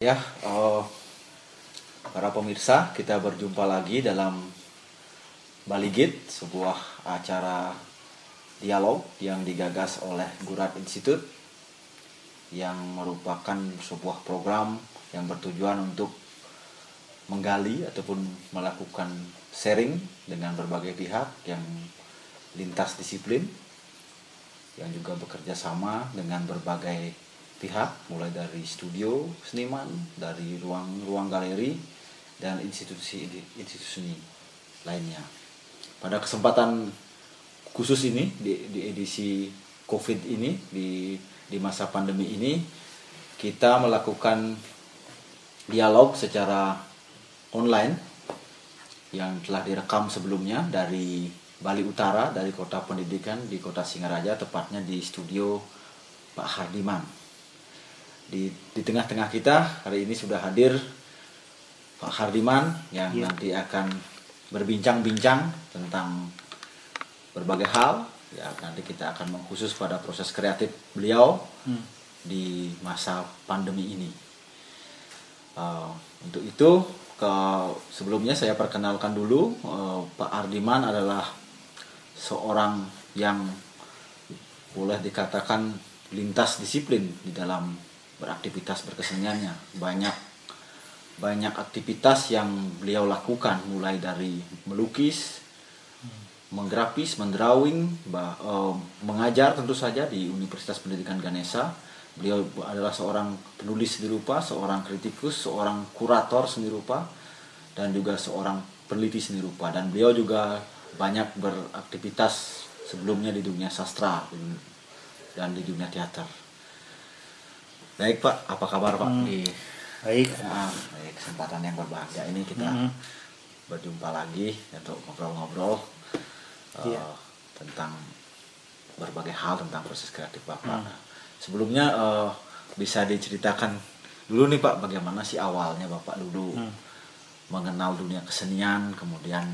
Ya, uh, para pemirsa, kita berjumpa lagi dalam Baligit, sebuah acara dialog yang digagas oleh Gurat Institute yang merupakan sebuah program yang bertujuan untuk menggali ataupun melakukan sharing dengan berbagai pihak yang lintas disiplin yang juga bekerja sama dengan berbagai pihak mulai dari studio seniman dari ruang-ruang galeri dan institusi-institusi lainnya. Pada kesempatan khusus ini di, di edisi covid ini di di masa pandemi ini kita melakukan dialog secara online yang telah direkam sebelumnya dari Bali Utara dari kota pendidikan di kota Singaraja tepatnya di studio Pak Hardiman di di tengah-tengah kita hari ini sudah hadir Pak Hardiman yang ya. nanti akan berbincang-bincang tentang berbagai hal ya nanti kita akan mengkhusus pada proses kreatif beliau hmm. di masa pandemi ini uh, untuk itu ke sebelumnya saya perkenalkan dulu uh, Pak Hardiman adalah seorang yang boleh dikatakan lintas disiplin di dalam beraktivitas berkeseniannya. Banyak banyak aktivitas yang beliau lakukan. Mulai dari melukis menggrafis mendrawing bah, uh, mengajar tentu saja di Universitas Pendidikan Ganesha beliau adalah seorang penulis seni rupa seorang kritikus seorang kurator seni rupa dan juga seorang peneliti seni rupa. Dan beliau juga banyak beraktivitas sebelumnya di dunia sastra dan di dunia teater Baik Pak, apa kabar Pak hmm. di baik. Nah, baik kesempatan yang berbahagia ini kita hmm. berjumpa lagi untuk ngobrol-ngobrol uh, tentang berbagai hal tentang proses kreatif Bapak. Hmm. Sebelumnya uh, bisa diceritakan dulu nih Pak bagaimana sih awalnya Bapak dulu hmm. mengenal dunia kesenian kemudian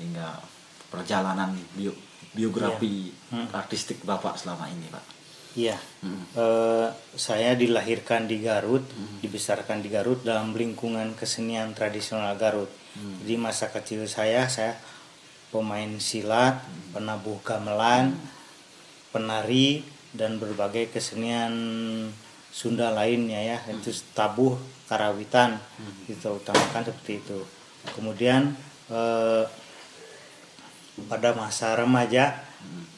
hingga perjalanan bio, biografi yeah. hmm. artistik Bapak selama ini Pak. Iya, hmm. uh, saya dilahirkan di Garut, hmm. dibesarkan di Garut dalam lingkungan kesenian tradisional Garut. Hmm. Jadi masa kecil saya, saya pemain silat, hmm. penabuh gamelan, hmm. penari dan berbagai kesenian Sunda lainnya ya, hmm. itu tabuh, karawitan, hmm. itu utamakan seperti itu. Kemudian uh, pada masa remaja hmm.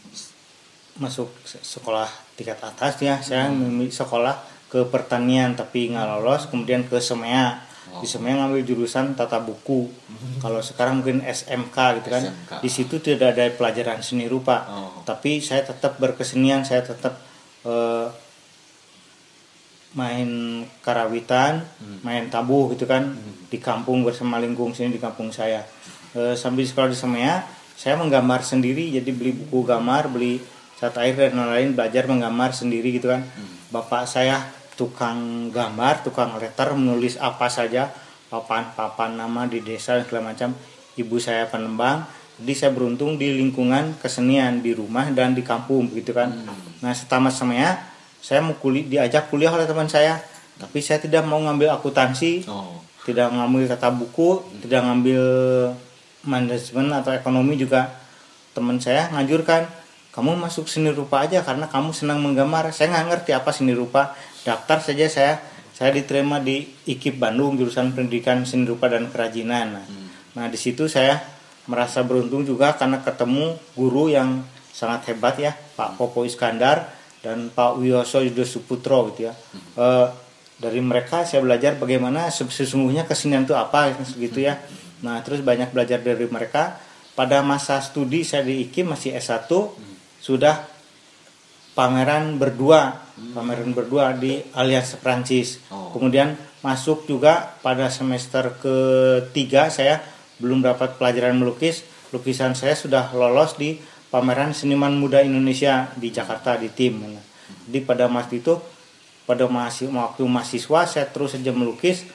Masuk sekolah tingkat atas ya saya hmm. memilih sekolah ke pertanian tapi nggak lolos kemudian ke semea oh. di semea ngambil jurusan tata buku hmm. kalau sekarang mungkin SMK gitu kan SMK. di situ tidak ada pelajaran seni rupa oh. tapi saya tetap berkesenian saya tetap uh, main karawitan hmm. main tabuh gitu kan hmm. di kampung bersama lingkung sini di kampung saya uh, sambil sekolah di semea saya menggambar sendiri jadi beli buku gambar beli saat air dan lain belajar menggambar sendiri gitu kan hmm. bapak saya tukang gambar tukang letter menulis apa saja papan-papan nama di desa dan segala macam ibu saya penembang jadi saya beruntung di lingkungan kesenian di rumah dan di kampung gitu kan hmm. nah setelah semuanya saya mau kuliah diajak kuliah oleh teman saya tapi saya tidak mau ngambil akuntansi oh. tidak ngambil kata buku hmm. tidak ngambil manajemen atau ekonomi juga teman saya ngajurkan kamu masuk seni rupa aja karena kamu senang menggambar. Saya nggak ngerti apa seni rupa. Daftar saja saya saya diterima di IKIP Bandung jurusan pendidikan seni rupa dan kerajinan. Nah, hmm. nah di situ saya merasa beruntung juga karena ketemu guru yang sangat hebat ya Pak Popo Iskandar dan Pak Wiyoso Yudo Suputro gitu ya. Hmm. e, dari mereka saya belajar bagaimana sesungguhnya kesenian itu apa gitu ya. Nah terus banyak belajar dari mereka. Pada masa studi saya di IKIP masih S1 hmm sudah pameran berdua hmm. pameran berdua di Allianz Prancis oh. kemudian masuk juga pada semester ketiga saya belum dapat pelajaran melukis. Lukisan saya sudah lolos di pameran seniman muda Indonesia di Jakarta di tim. Jadi pada masa itu pada masih waktu mahasiswa saya terus saja melukis.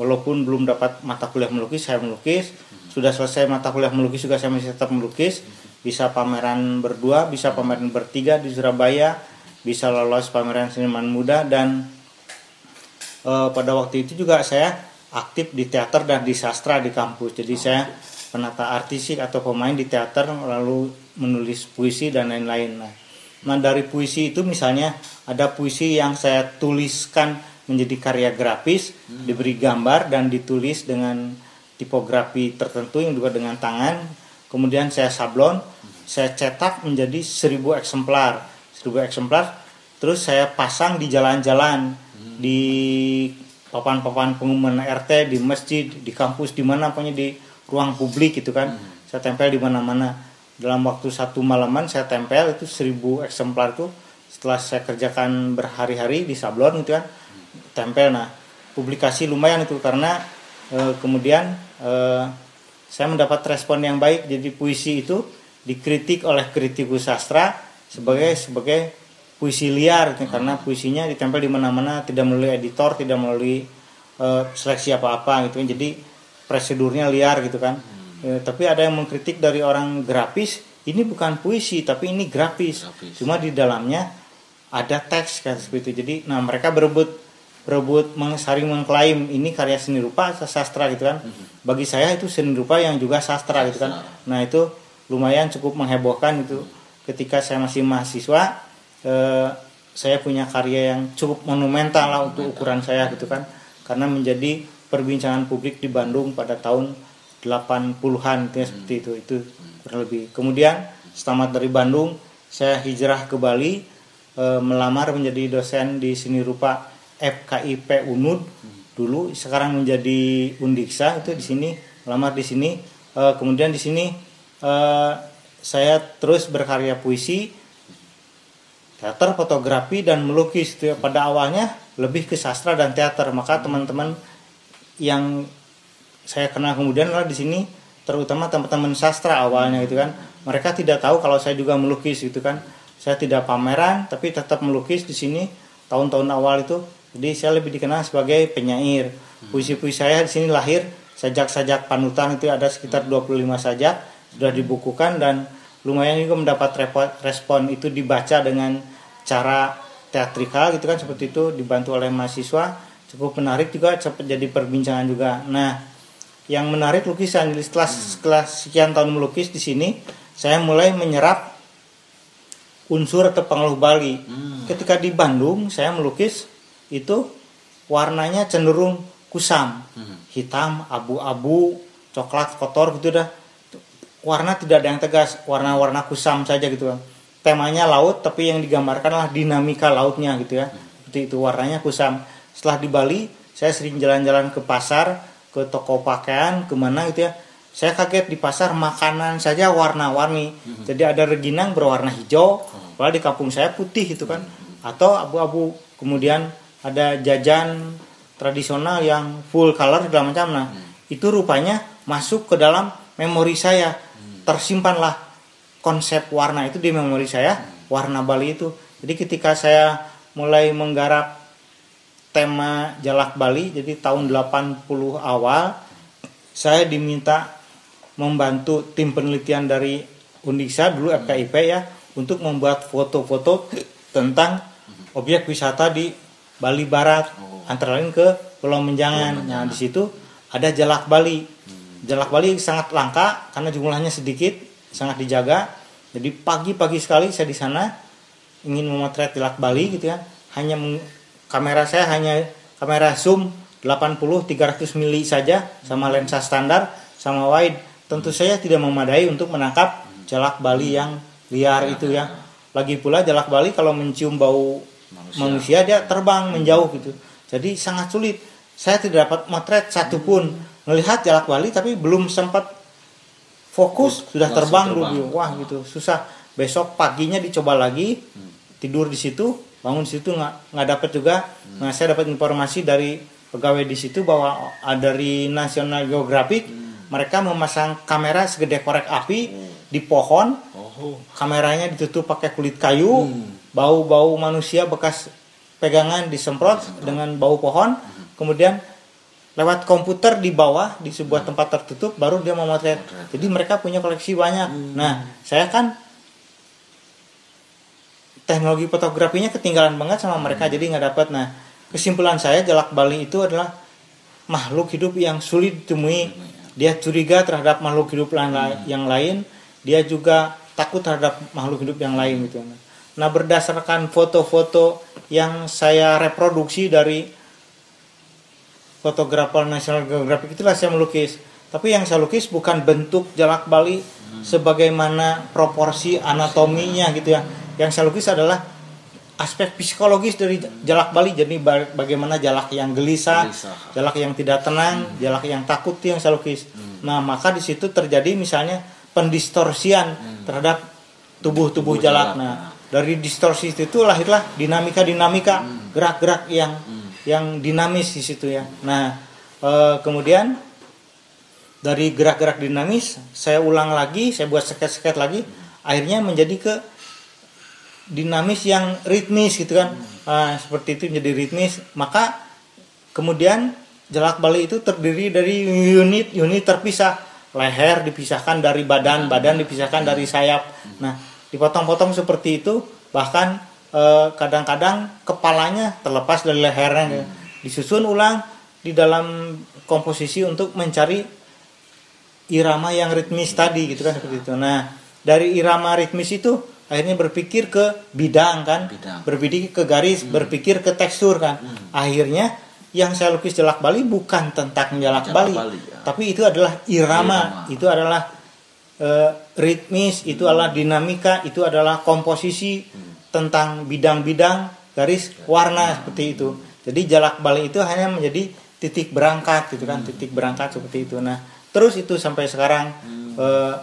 Walaupun belum dapat mata kuliah melukis saya melukis. Hmm. sudah selesai mata kuliah melukis juga saya masih tetap melukis. Hmm bisa pameran berdua, bisa pameran bertiga di Surabaya, bisa lolos pameran seniman muda dan eh, pada waktu itu juga saya aktif di teater dan di sastra di kampus. Jadi saya penata artistik atau pemain di teater lalu menulis puisi dan lain-lain. Nah, nah dari puisi itu misalnya ada puisi yang saya tuliskan menjadi karya grafis, diberi gambar dan ditulis dengan tipografi tertentu yang juga dengan tangan. Kemudian saya sablon, saya cetak menjadi seribu eksemplar, seribu eksemplar. Terus saya pasang di jalan-jalan, di papan-papan pengumuman RT, di masjid, di kampus, di mana pokoknya di ruang publik gitu kan. Saya tempel di mana-mana. Dalam waktu satu malaman saya tempel itu seribu eksemplar itu setelah saya kerjakan berhari-hari di sablon gitu kan tempel nah publikasi lumayan itu karena e, kemudian e, saya mendapat respon yang baik jadi puisi itu dikritik oleh kritikus sastra sebagai sebagai puisi liar gitu, karena puisinya ditempel di mana-mana tidak melalui editor tidak melalui e, seleksi apa-apa gitu. Kan jadi prosedurnya liar gitu kan. E, tapi ada yang mengkritik dari orang grafis ini bukan puisi tapi ini grafis, Grafis. cuma di dalamnya ada teks kan seperti itu. Jadi nah mereka berebut berebut meng- saling mengklaim ini karya seni rupa sastra gitu kan. Bagi saya itu seni rupa yang juga sastra gitu kan. Nah itu lumayan cukup menghebohkan itu ketika saya masih mahasiswa eh, saya punya karya yang cukup monumental lah untuk ukuran saya gitu kan. Karena menjadi perbincangan publik di Bandung pada tahun 80-an gitu ya, seperti itu itu kurang lebih. Kemudian selamat dari Bandung saya hijrah ke Bali eh, melamar menjadi dosen di seni rupa FKIP Unud dulu sekarang menjadi Undiksa itu di sini melamar di sini. Eh, kemudian di sini eh, saya terus berkarya puisi teater fotografi dan melukis. Itu ya. pada awalnya lebih ke sastra dan teater. Maka teman-teman yang saya kenal kemudian adalah di sini terutama teman-teman sastra awalnya gitu kan mereka tidak tahu kalau saya juga melukis gitu kan. Saya tidak pameran tapi tetap melukis di sini tahun-tahun awal itu. Jadi saya lebih dikenal sebagai penyair. Puisi-puisi saya di sini lahir sajak-sajak panutan itu ada sekitar 25 sajak sudah dibukukan dan lumayan juga mendapat respon itu dibaca dengan cara teatrikal gitu kan seperti itu dibantu oleh mahasiswa. Cukup menarik juga cepat jadi perbincangan juga. Nah yang menarik lukisan setelah setelah sekian tahun melukis di sini saya mulai menyerap unsur atau pengaruh Bali. Ketika di Bandung saya melukis itu warnanya cenderung kusam. Hitam abu-abu coklat kotor gitu dah warna tidak ada yang tegas warna-warna kusam saja gitu kan. Temanya laut tapi yang digambarkan adalah dinamika lautnya gitu ya. Seperti itu warnanya kusam. Setelah di Bali saya sering jalan-jalan ke pasar ke toko pakaian ke mana gitu ya. Saya kaget di pasar makanan saja warna-warni. Jadi ada reginang berwarna hijau padahal di kampung saya putih gitu kan. Atau abu-abu kemudian ada jajan tradisional yang full color segala macam. Nah itu rupanya masuk ke dalam memori saya tersimpanlah konsep warna itu di memori saya warna Bali itu jadi ketika saya mulai menggarap tema Jalak Bali jadi tahun 80 awal saya diminta membantu tim penelitian dari Undiksa dulu FKIP ya untuk membuat foto-foto tentang objek wisata di Bali Barat antara lain ke Pulau Menjangan. Nah, di situ ada Jalak Bali. Jalak Bali sangat langka karena jumlahnya sedikit, sangat dijaga. Jadi pagi-pagi sekali saya di sana ingin memotret Jalak Bali gitu ya. Hanya meng- kamera saya hanya kamera zoom 80 300 mili saja sama lensa standar sama wide. Tentu saya tidak memadai untuk menangkap jalak Bali yang liar itu ya. Lagi pula jalak Bali kalau mencium bau Manusia. manusia, dia terbang menjauh gitu. Jadi sangat sulit. Saya tidak dapat motret satupun melihat jalak Bali tapi belum sempat fokus sudah Langsung terbang terbang. dulu. Wah gitu. Susah. Besok paginya dicoba lagi tidur di situ bangun di situ nggak nggak dapat juga. Nah saya dapat informasi dari pegawai di situ bahwa ah, dari National Geographic mereka memasang kamera segede korek api di pohon. Oh, kameranya ditutup pakai kulit kayu, bau-bau manusia bekas pegangan disemprot dengan bau pohon, kemudian lewat komputer di bawah di sebuah tempat tertutup baru dia memotret. Jadi mereka punya koleksi banyak. Nah, saya kan teknologi fotografinya ketinggalan banget sama mereka jadi nggak dapat. Nah, kesimpulan saya Jalak Bali itu adalah makhluk hidup yang sulit ditemui. Dia curiga terhadap makhluk hidup lain- yang lain, dia juga takut terhadap makhluk hidup yang lain gitu. Nah, berdasarkan foto-foto yang saya reproduksi dari fotografer National Geographic itulah saya melukis. Tapi yang saya lukis bukan bentuk jalak Bali sebagaimana proporsi anatominya gitu ya. Yang saya lukis adalah aspek psikologis dari jalak Bali. Jadi ba- bagaimana jalak yang gelisah, Gelisah. jalak yang tidak tenang, jalak yang takut itu yang saya lukis. Nah, maka di situ terjadi misalnya pendistorsian terhadap tubuh-tubuh Tubuh jalak. jalak. Nah, dari distorsi itu lahirlah dinamika-dinamika gerak-gerak yang yang dinamis di situ ya. Nah, eh, kemudian dari gerak-gerak dinamis saya ulang lagi, saya buat sket-sket lagi, akhirnya menjadi ke dinamis yang ritmis gitu kan. Nah, seperti itu menjadi ritmis, maka kemudian jelak Bali itu terdiri dari unit-unit terpisah. Leher dipisahkan dari badan, badan dipisahkan dari sayap. Nah, dipotong-potong seperti itu, bahkan eh, kadang-kadang kepalanya terlepas dari lehernya, disusun ulang di dalam komposisi untuk mencari irama yang ritmis tadi gitu kan seperti itu. Nah, dari irama ritmis itu akhirnya berpikir ke bidang kan, Bidang. berpikir ke garis, berpikir ke tekstur kan. Akhirnya yang saya lukis jelak Bali bukan tentang jalak, Jalak Bali, Bali, ya. tapi itu adalah irama, Irama. itu adalah eh, ritmis, itu adalah dinamika, itu adalah komposisi tentang bidang-bidang garis warna seperti itu. Jadi jalak Bali itu hanya menjadi titik berangkat gitu kan, titik berangkat seperti itu. Nah, terus itu sampai sekarang eh,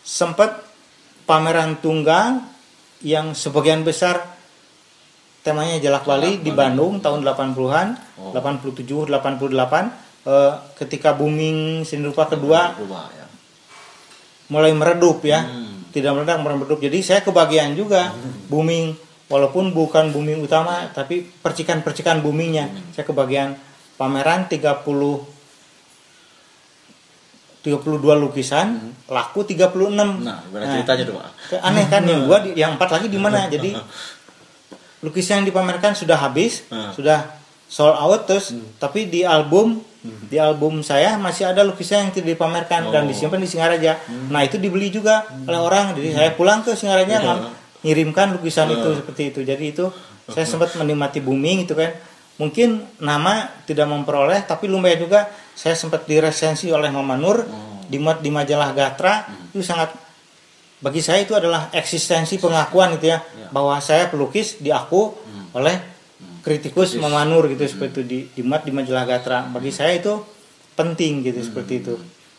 sempat pameran tunggal yang sebagian besar temanya Jalak Bali di Bandung tahun 80-an, Oh. 87, 88 eh, ketika booming seni rupa kedua ya. mulai meredup ya. Hmm. Tidak meledak meredup. Jadi saya kebagian juga booming walaupun bukan booming utama tapi percikan-percikan boomingnya. Saya kebagian pameran 30 32 lukisan, laku 36. Nah, gimana ceritanya tuh, Pak? Aneh kan yang gua di, yang empat lagi di mana jadi lukisan yang dipamerkan sudah habis Hmm. sudah sold out terus tapi di album di album saya masih ada lukisan yang tidak dipamerkan dan Oh. disimpan di Singaraja. Nah itu dibeli juga oleh orang. Jadi saya pulang ke Singaraja ngam- ngirimkan lukisan itu seperti itu. Jadi itu saya sempat menikmati booming itu kan. Mungkin nama tidak memperoleh tapi lumayan juga saya sempat diresensi oleh Mama Nur dimuat di majalah Gatra. Itu sangat bagi saya itu adalah eksistensi pengakuan gitu ya bahwa saya pelukis diaku oleh kritikus memanur gitu seperti itu di dimuat di majalah Gatra. Bagi saya itu penting gitu seperti itu.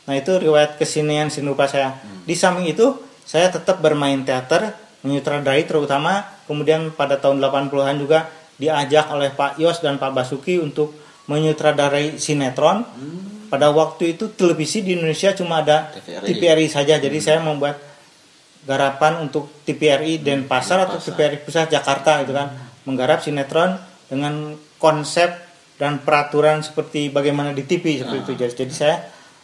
Nah itu riwayat kesenian seni rupa saya di samping itu saya tetap bermain teater menyutradarai terutama kemudian pada tahun 80-an juga diajak oleh Pak Yos dan Pak Basuki untuk menyutradarai sinetron. Pada waktu itu televisi di Indonesia cuma ada TVRI. TVRI saja. Jadi saya membuat garapan untuk TVRI Denpasar atau Denpasar. TVRI Pusat Jakarta gitu kan. Menggarap sinetron dengan konsep dan peraturan seperti bagaimana di TV seperti itu. Jadi, jadi saya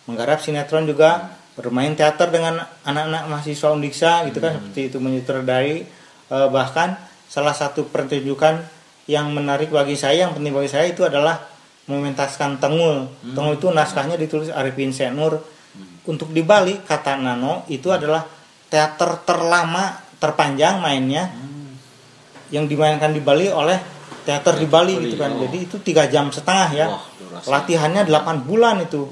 menggarap sinetron juga bermain teater dengan anak-anak mahasiswa Undiksa gitu kan seperti itu menyutradarai Eh, bahkan salah satu pertunjukan yang menarik bagi saya yang penting bagi saya itu adalah mementaskan Tengul. Tengul itu naskahnya ditulis Arifin Senur untuk di Bali kata Nano itu adalah teater terlama terpanjang mainnya yang dimainkan di Bali oleh teater di Bali Bali, gitu kan. oh. jadi itu tiga jam setengah ya. Wah, latihannya 8 bulan itu.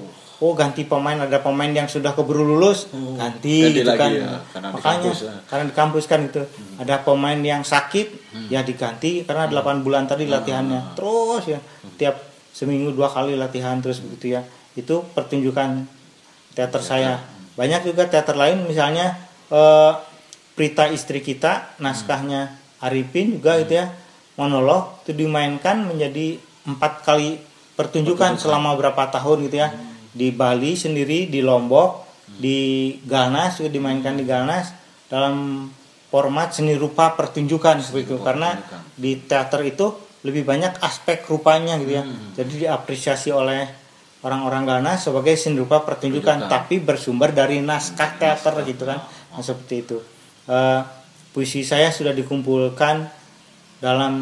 Oh ganti pemain ada pemain yang sudah keburu lulus Oh, ganti, ganti gitu lagi kan. ya, karena di makanya kampus ya. karena di kampus kan itu. Ada pemain yang sakit ya diganti karena 8 bulan tadi latihannya. Terus ya tiap seminggu dua kali latihan terus begitu ya. Itu pertunjukan teater saya. Banyak juga teater lain misalnya eh, Prita istri kita naskahnya Arifin juga gitu ya monolog itu dimainkan menjadi empat kali pertunjukan selama berapa tahun gitu ya. Di Bali sendiri di Lombok di Galnas juga dimainkan di Galnas dalam format seni rupa pertunjukan seperti itu rupa karena pertunjukan. di teater itu lebih banyak aspek rupanya gitu ya. Hmm. jadi diapresiasi oleh orang-orang Galnas sebagai seni rupa pertunjukan Pertunjukan. tapi bersumber dari naskah. teater gitu kan. Nah, seperti itu. Eh, puisi saya sudah dikumpulkan dalam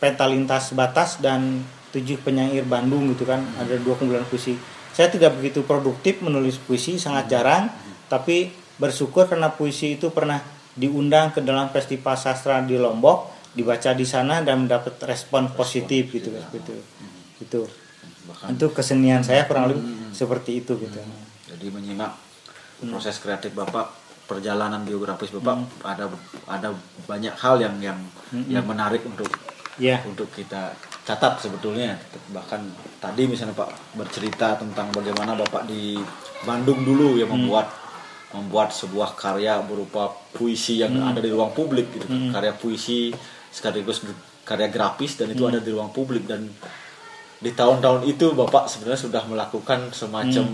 peta lintas batas dan tujuh penyair Bandung gitu kan ada dua kumpulan puisi. Saya tidak begitu produktif menulis puisi sangat jarang tapi bersyukur karena puisi itu pernah diundang ke dalam festival sastra di Lombok dibaca di sana dan mendapat respon positif gitu gitu. Gitu. Bahkan untuk kesenian saya kurang lebih seperti itu gitu. Jadi menyimak proses kreatif Bapak, perjalanan biografis Bapak ada ada banyak hal yang yang yang menarik untuk ya untuk kita catat sebetulnya. Bahkan tadi misalnya Pak bercerita tentang bagaimana Bapak di Bandung dulu yang membuat membuat sebuah karya berupa puisi yang ada di ruang publik gitu. Karya puisi sekaligus karya grafis dan itu ada di ruang publik. Dan di tahun-tahun itu Bapak sebenarnya sudah melakukan semacam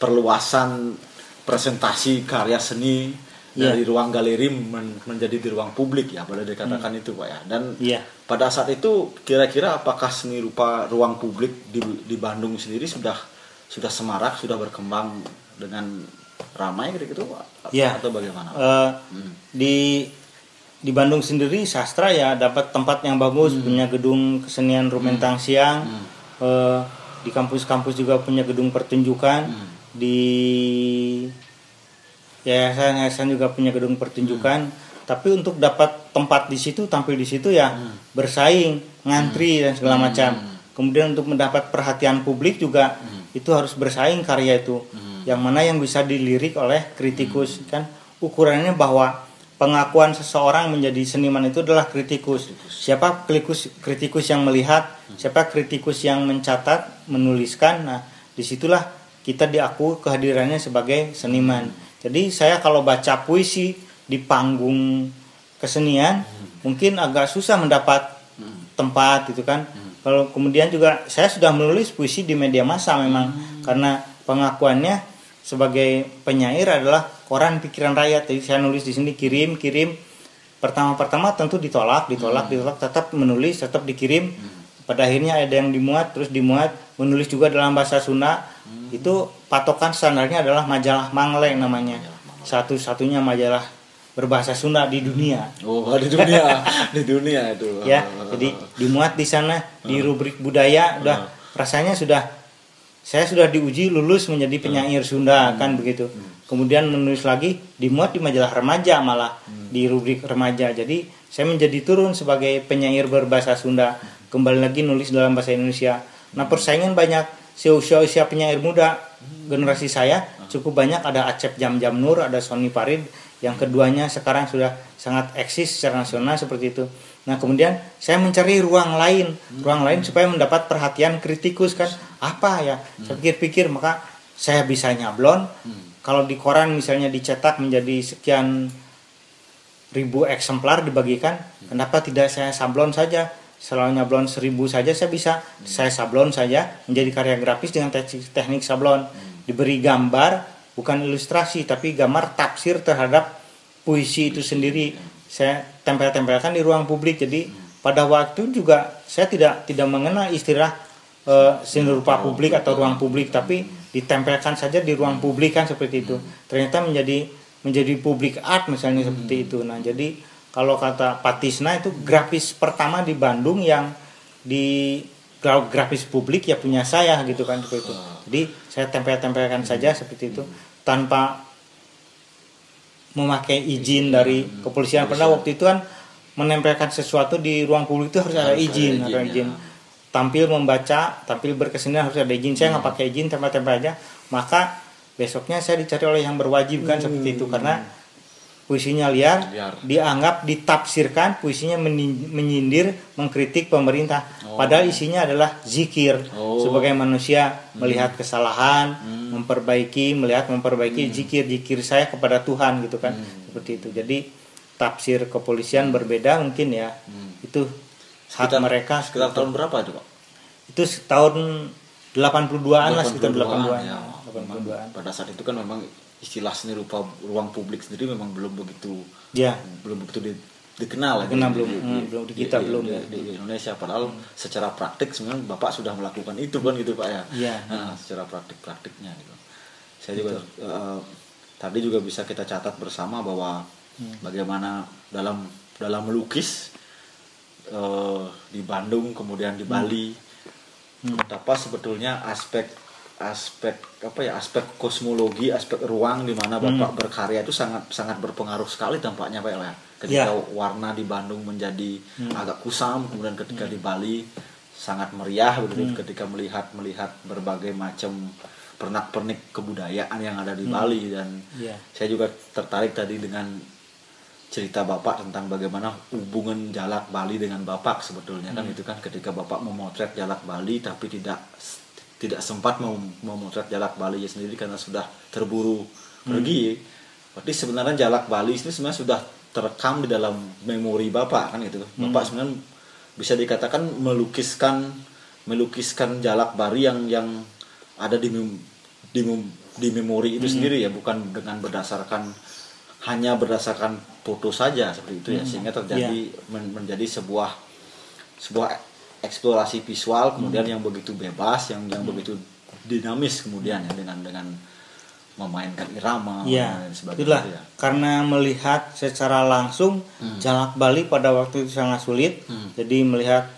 perluasan presentasi karya seni Iya. dari ruang galeri men- menjadi di ruang publik ya boleh dikatakan itu Pak ya. Dan Iya. pada saat itu kira-kira apakah seni rupa ruang publik di, di Bandung sendiri sudah sudah semarak sudah berkembang dengan ramai gitu Pak? Iya. atau bagaimana? Eh, Hmm. di di Bandung sendiri sastra ya dapat tempat yang bagus punya gedung kesenian Rumentang Siang. Eh, di kampus-kampus juga punya gedung pertunjukan. Di yayasan-yayasan juga punya gedung pertunjukan. Tapi untuk dapat tempat di situ tampil di situ ya bersaing ngantri dan segala macam. Kemudian untuk mendapat perhatian publik juga itu harus bersaing karya itu. Yang mana yang bisa dilirik oleh kritikus kan? Ukurannya bahwa pengakuan seseorang menjadi seniman itu adalah kritikus. Siapa kritikus kritikus yang melihat siapa kritikus yang mencatat menuliskan. Nah di situlah kita diaku kehadirannya sebagai seniman jadi saya kalau baca puisi di panggung kesenian mungkin agak susah mendapat tempat gitu kan. Kalau kemudian juga saya sudah menulis puisi di media massa memang karena pengakuannya sebagai penyair adalah koran pikiran rakyat. Jadi saya nulis di sini kirim kirim pertama-pertama tentu ditolak, ditolak, ditolak, tetap menulis, tetap dikirim. Pada akhirnya ada yang dimuat, terus dimuat, menulis juga dalam bahasa Sunda. Itu patokan standarnya adalah majalah Mangle namanya. Satu-satunya majalah berbahasa Sunda di dunia. oh di dunia di dunia itu Ya, jadi dimuat di sana di rubrik budaya udah rasanya sudah saya sudah diuji lulus menjadi penyair Sunda kan begitu. Kemudian menulis lagi dimuat di majalah remaja malah di rubrik remaja. Jadi saya menjadi turun sebagai penyair berbahasa Sunda. Kembali lagi nulis dalam bahasa Indonesia. Nah persaingan banyak seusia-usia penyair muda generasi saya cukup banyak ada Acep Jam Jam Nur, ada Sony Farid yang keduanya sekarang sudah sangat eksis secara nasional seperti itu. Nah kemudian saya mencari ruang lain, ruang lain supaya mendapat perhatian kritikus kan apa ya? Saya pikir-pikir maka saya bisa nyablon. Kalau di koran misalnya dicetak menjadi sekian ribu eksemplar dibagikan, kenapa tidak saya sablon saja? Selalu nyablon seribu saja saya bisa, saya sablon saja menjadi karya grafis dengan teknik, sablon. Diberi gambar, bukan ilustrasi, tapi gambar tafsir terhadap puisi itu sendiri. Saya tempel-tempelkan di ruang publik. Jadi pada waktu juga saya tidak tidak mengenal istilah eh, seni rupa publik atau ruang publik, tapi ditempelkan saja di ruang publik kan seperti itu. Ternyata menjadi menjadi publik art misalnya seperti itu. Nah, jadi kalau kata Patisna itu grafis pertama di Bandung yang di gra- grafis publik ya punya saya gitu kan seperti itu. Jadi saya tempel-tempelkan saja seperti itu tanpa memakai izin dari kepolisian. Pernah waktu itu kan menempelkan sesuatu di ruang publik itu harus ada Harus ada izin, izin, ada ya. izin. Tampil membaca, tampil berkesenian harus ada izin. Saya nggak pakai izin, tempel-tempel aja. Maka besoknya saya dicari oleh yang berwajib kan seperti itu karena puisinya liar, Liar. dianggap ditafsirkan puisinya menyindir mengkritik pemerintah. Oh. padahal isinya adalah zikir. Oh. sebagai manusia melihat kesalahan memperbaiki melihat memperbaiki zikir zikir saya kepada Tuhan gitu kan. Seperti itu. Jadi tafsir kepolisian berbeda mungkin ya. Itu hak Sekitar- mereka. sekitar tahun berapa itu Pak? itu tahun 82-an lah sekitar 82-an, 82-an ya. 82-an pada saat itu kan memang istilah seni rupa ruang publik sendiri memang belum begitu ya. belum begitu di- dikenal ya. Dikenal di- belum, di, hmm, di- belum di kita di- belum, di, ya. di Indonesia. Padahal secara praktik sebenarnya bapak sudah melakukan itu kan gitu pak ya? Iya. Nah, secara praktik praktiknya gitu. Saya juga eh, tadi juga bisa kita catat bersama bahwa Hmm. bagaimana dalam dalam melukis eh, di Bandung kemudian di Bali betapa sebetulnya aspek aspek apa ya aspek kosmologi aspek ruang di mana bapak berkarya itu sangat sangat berpengaruh sekali tampaknya pak ya ketika Ya. warna di Bandung menjadi agak kusam kemudian ketika di Bali sangat meriah begitu. Ketika melihat melihat berbagai macam pernak-pernik kebudayaan yang ada di Bali dan Iya. saya juga tertarik tadi dengan cerita bapak tentang bagaimana hubungan jalak Bali dengan bapak sebetulnya kan. Itu kan ketika bapak memotret jalak Bali tapi tidak tidak sempat mem- memotret jalak Bali sendiri karena sudah terburu pergi. Berarti sebenarnya jalak Bali ini sebenarnya sudah terekam di dalam memori bapak kan itu bapak sebenarnya bisa dikatakan melukiskan melukiskan jalak Bali yang yang ada di mem- di, mem- di memori itu sendiri ya bukan dengan berdasarkan hanya berdasarkan foto saja seperti itu ya. Sehingga terjadi men- menjadi sebuah sebuah eksplorasi visual kemudian yang begitu bebas yang yang begitu dinamis kemudian ya dengan dengan memainkan irama Iya, dan sebagainya itulah ya. karena melihat secara langsung jalak Bali pada waktu itu sangat sulit. Hmm. Jadi melihat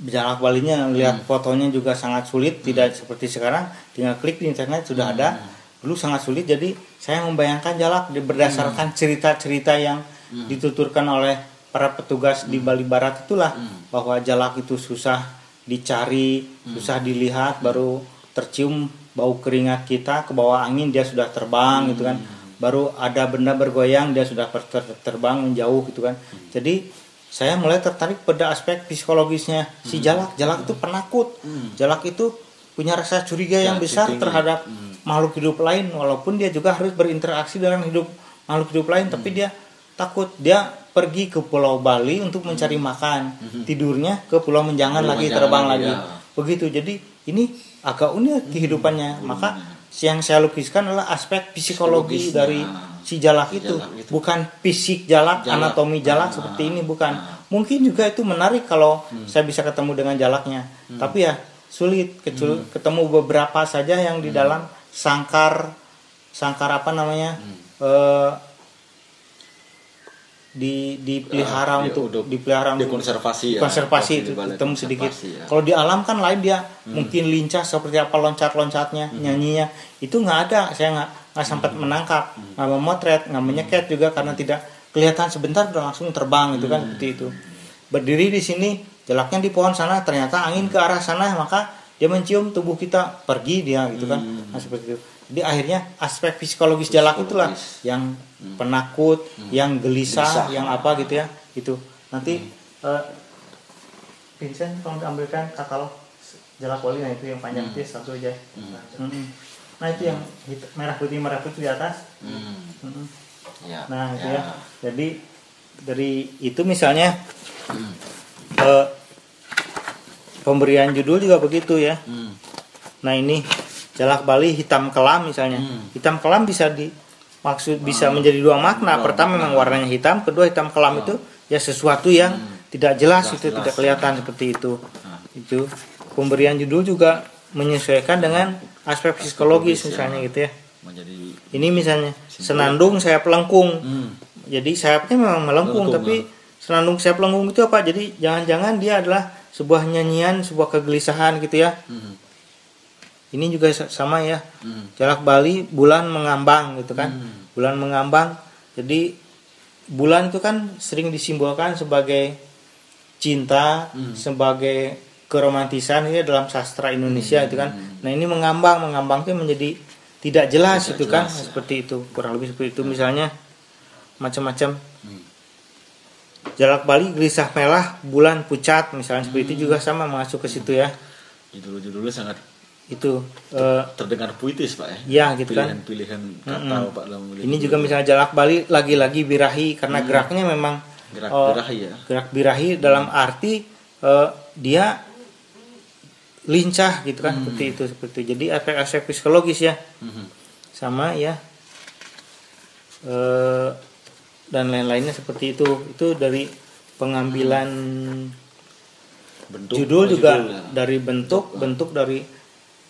jalak Balinya, melihat fotonya juga sangat sulit, tidak seperti sekarang tinggal klik di internet sudah ada. Dulu sangat sulit, jadi saya membayangkan jalak berdasarkan cerita-cerita yang dituturkan oleh para petugas di Bali Barat itulah bahwa jalak itu susah dicari, susah dilihat, baru tercium bau keringat kita ke bawah angin dia sudah terbang gitu kan. Baru ada benda bergoyang dia sudah ter- ter- terbang menjauh gitu kan. Jadi saya mulai tertarik pada aspek psikologisnya. Si jalak jalak itu penakut. Jalak itu punya rasa curiga yang Ya, besar tinggi. terhadap makhluk hidup lain walaupun dia juga harus berinteraksi dengan hidup makhluk hidup lain tapi dia takut. Dia pergi ke Pulau Bali untuk mencari makan. Tidurnya ke Pulau Menjangan Pulau lagi Menjangan terbang lagi, ya. begitu. Jadi ini agak unik kehidupannya. Maka yang saya lukiskan adalah aspek psikologi dari si jalak Si itu. jalak itu. bukan fisik jalak, Jalak. anatomi jalak Ah. seperti ini bukan. Mungkin juga itu menarik kalau saya bisa ketemu dengan jalaknya. Tapi ya sulit. Kecul- ketemu beberapa saja yang di dalam sangkar sangkar apa namanya? Eh, di dipelihara di- untuk untuk dipelihara untuk dikonservasi ya. konservasi itu di ketemu sedikit ya. kalau di alam kan lain dia mungkin lincah seperti apa loncat-loncatnya Hmm. nyanyinya itu nggak ada saya nggak nggak sempat menangkap Hmm. nggak memotret nggak menyeket juga karena tidak kelihatan sebentar udah langsung terbang gitu kan Hmm. seperti itu berdiri di sini jelaknya di pohon sana ternyata angin ke arah sana maka dia mencium tubuh kita pergi dia gitu kan Hmm. nah seperti itu jadi akhirnya aspek psikologis jalak itulah yang penakut yang gelisah, Hmm. Gelisah. yang apa gitu ya itu nanti eh, Vincent tolong ambilkan katalog jalak wali nah itu yang panjang itu ya, satu aja. Mm-mm. nah itu yang hit- merah putih merah putih di atas. Hmm. Mm-mm. Ya, nah itu ya. Jadi dari itu misalnya eh, pemberian judul juga begitu ya. Hmm. Nah ini jalak Bali hitam kelam misalnya. Hmm. Hitam kelam bisa di maksud bisa menjadi dua makna. Dua Pertama memang warnanya hitam, kedua hitam kelam itu ya sesuatu yang tidak jelas Jelas, itu jelas. tidak kelihatan seperti itu. Nah. Itu pemberian judul juga menyesuaikan dengan aspek psikologis Psikologis, ya. misalnya gitu ya. menjadi Ini misalnya senandung saya pelengkung. hmm. Jadi sayapnya memang melengkung, Melengkung, tapi senandung sayap pelengkung itu apa? Jadi jangan-jangan dia adalah sebuah nyanyian, sebuah kegelisahan gitu ya. Hmm. Ini juga sa- sama ya. Hmm. Jalak Bali bulan mengambang gitu kan. Hmm. Bulan mengambang. Jadi bulan itu kan sering disimbolkan sebagai cinta, Hmm. sebagai keromantisan ya dalam sastra Indonesia itu kan. Nah, ini mengambang, mengambang itu menjadi tidak jelas Tidak itu kan jelas, ya. seperti itu. Kurang lebih seperti itu misalnya macam-macam Hmm. Jalak Bali gelisah merah bulan pucat misalnya seperti itu juga sama mengacu ke situ ya. judul-judulnya sangat Itu eh, terdengar puitis pak ya ya gitu kan. pilihan-pilihan kata Mm-mm. pak dalam Ini juga misalnya jalak Bali lagi-lagi birahi karena geraknya memang gerak oh, birahi ya gerak birahi dalam arti eh, dia lincah gitu kan seperti itu seperti itu. Jadi aspek-aspek psikologis ya Mhm. sama ya eh, dan lain-lainnya seperti itu. Itu dari pengambilan bentuk judul juga judul, ya. dari bentuk bentuk dari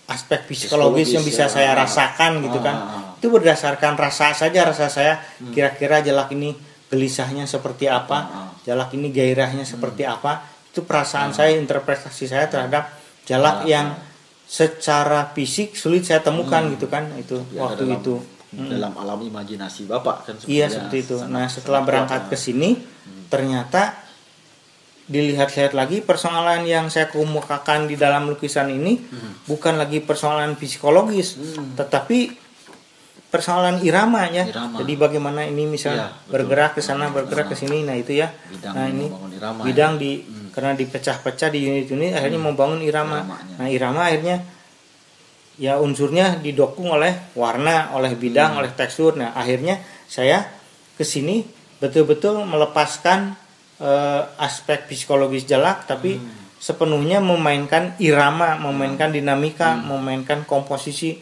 aspek psikologis, yang bisa Psikologis, ya. saya rasakan gitu kan. Ah. itu berdasarkan rasa saja rasa saya. Kira-kira jalak ini gelisahnya seperti apa? Ah. jalak ini gairahnya seperti apa? Itu perasaan saya interpretasi saya terhadap jalak Jalak, yang secara fisik sulit saya temukan gitu kan itu Ya, waktu dalam, itu. Dalam alam imajinasi bapak kan Iya seperti itu. Nah setelah berangkat ke sini, ternyata dilihat-lihat lagi persoalan yang saya kemukakan di dalam lukisan ini bukan lagi persoalan psikologis, Hmm. tetapi persoalan irama ya. Irama. Jadi bagaimana ini misalnya betul. bergerak ke sana, bergerak ke sini, nah itu ya. Bidang nah ini irama ya. bidang di karena dipecah-pecah di unit-unit akhirnya membangun irama. Iramanya. Nah irama akhirnya ya unsurnya didukung oleh warna, oleh bidang, oleh tekstur. Nah, akhirnya saya ke sini betul-betul melepaskan eh, aspek psikologis jalak tapi sepenuhnya memainkan irama, memainkan dinamika, memainkan komposisi.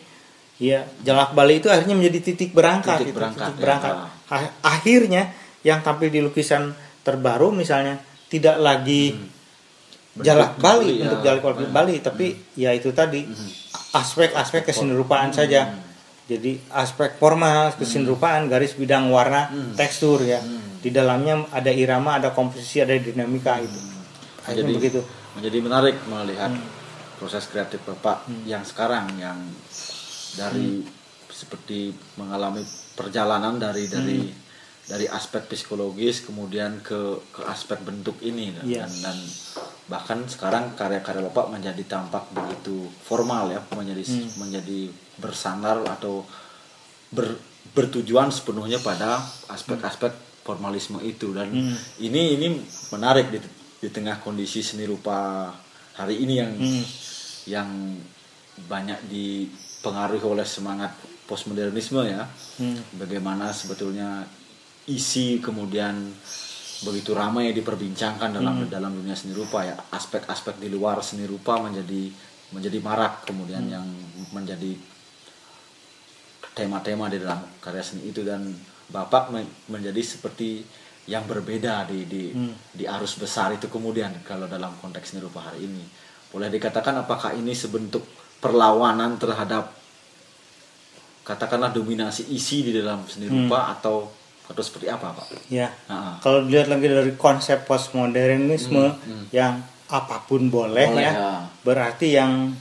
Ya, jalak Bali itu akhirnya menjadi titik berangkat Titik gitu, berangkat, titik ya. berangkat. Ah- Akhirnya yang tampil di lukisan terbaru misalnya tidak lagi Bentuk jalak Bali ya. untuk jalak Bali, Bali tapi ya itu tadi aspek-aspek kesenirupaan saja. Jadi aspek formal kesenirupaan garis bidang warna tekstur ya di dalamnya ada irama ada komposisi ada dinamika itu akhirnya Jadi begitu menjadi menarik melihat Hmm. proses kreatif Bapak yang sekarang yang dari Hmm. seperti mengalami perjalanan dari dari Hmm. dari aspek psikologis kemudian ke ke aspek bentuk ini dan, Iya. dan, dan bahkan sekarang karya-karya Bapak menjadi tampak begitu formal ya menjadi Hmm. menjadi bersandar atau ber, bertujuan sepenuhnya pada aspek-aspek formalisme itu dan Hmm. ini ini menarik di, di tengah kondisi seni rupa hari ini yang Hmm. yang banyak dipengaruhi oleh semangat postmodernisme ya Hmm. bagaimana sebetulnya isi kemudian begitu ramai diperbincangkan dalam dalam dunia seni rupa ya aspek-aspek di luar seni rupa menjadi menjadi marak kemudian yang menjadi tema-tema di dalam karya seni itu dan bapak men- menjadi seperti yang berbeda di di di arus besar itu kemudian kalau dalam konteks seni rupa hari ini. Boleh dikatakan apakah ini sebentuk perlawanan terhadap katakanlah dominasi isi di dalam seni rupa atau atau seperti apa pak? ya. Ah, kalau dilihat lagi dari konsep postmodernisme yang apa pun boleh, Boleh, ya, ya. berarti yang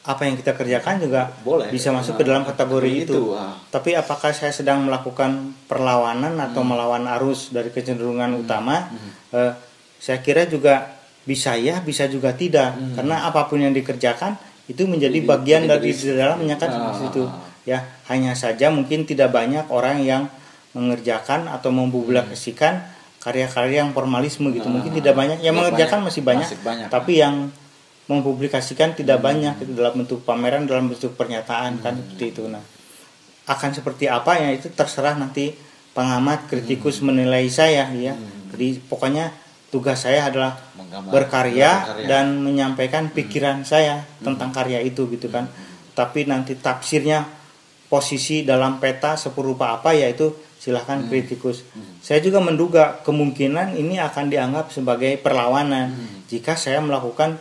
apa yang kita kerjakan juga Boleh. bisa masuk ke dalam kategori itu. itu, ah. Tapi apakah saya sedang melakukan perlawanan atau Hmm. melawan arus dari kecenderungan utama? Eh, saya kira juga bisa ya, bisa juga tidak. Karena apa pun yang dikerjakan itu menjadi Hmm. Jadi- bagian dari di dalamnya kan Ah, itu. ah, Ya, hanya saja mungkin tidak banyak orang yang mengerjakan atau mempublikasikan karya-karya yang formalisme gitu. Ah, mungkin tidak banyak. Yang ya, mengerjakan banyak. masih banyak, Masih banyak, tapi yang mempublikasikan tidak Hmm. banyak itu dalam bentuk pameran dalam bentuk pernyataan kan seperti itu. Nah akan seperti apa ya itu terserah nanti pengamat kritikus Hmm. menilai saya ya. Jadi pokoknya tugas saya adalah Menggambar- berkarya berkarya. dan menyampaikan pikiran saya tentang karya itu gitu kan. Tapi nanti tafsirnya posisi dalam peta seperupa apa yaitu silahkan kritikus. Saya juga menduga kemungkinan ini akan dianggap sebagai perlawanan. Jika saya melakukan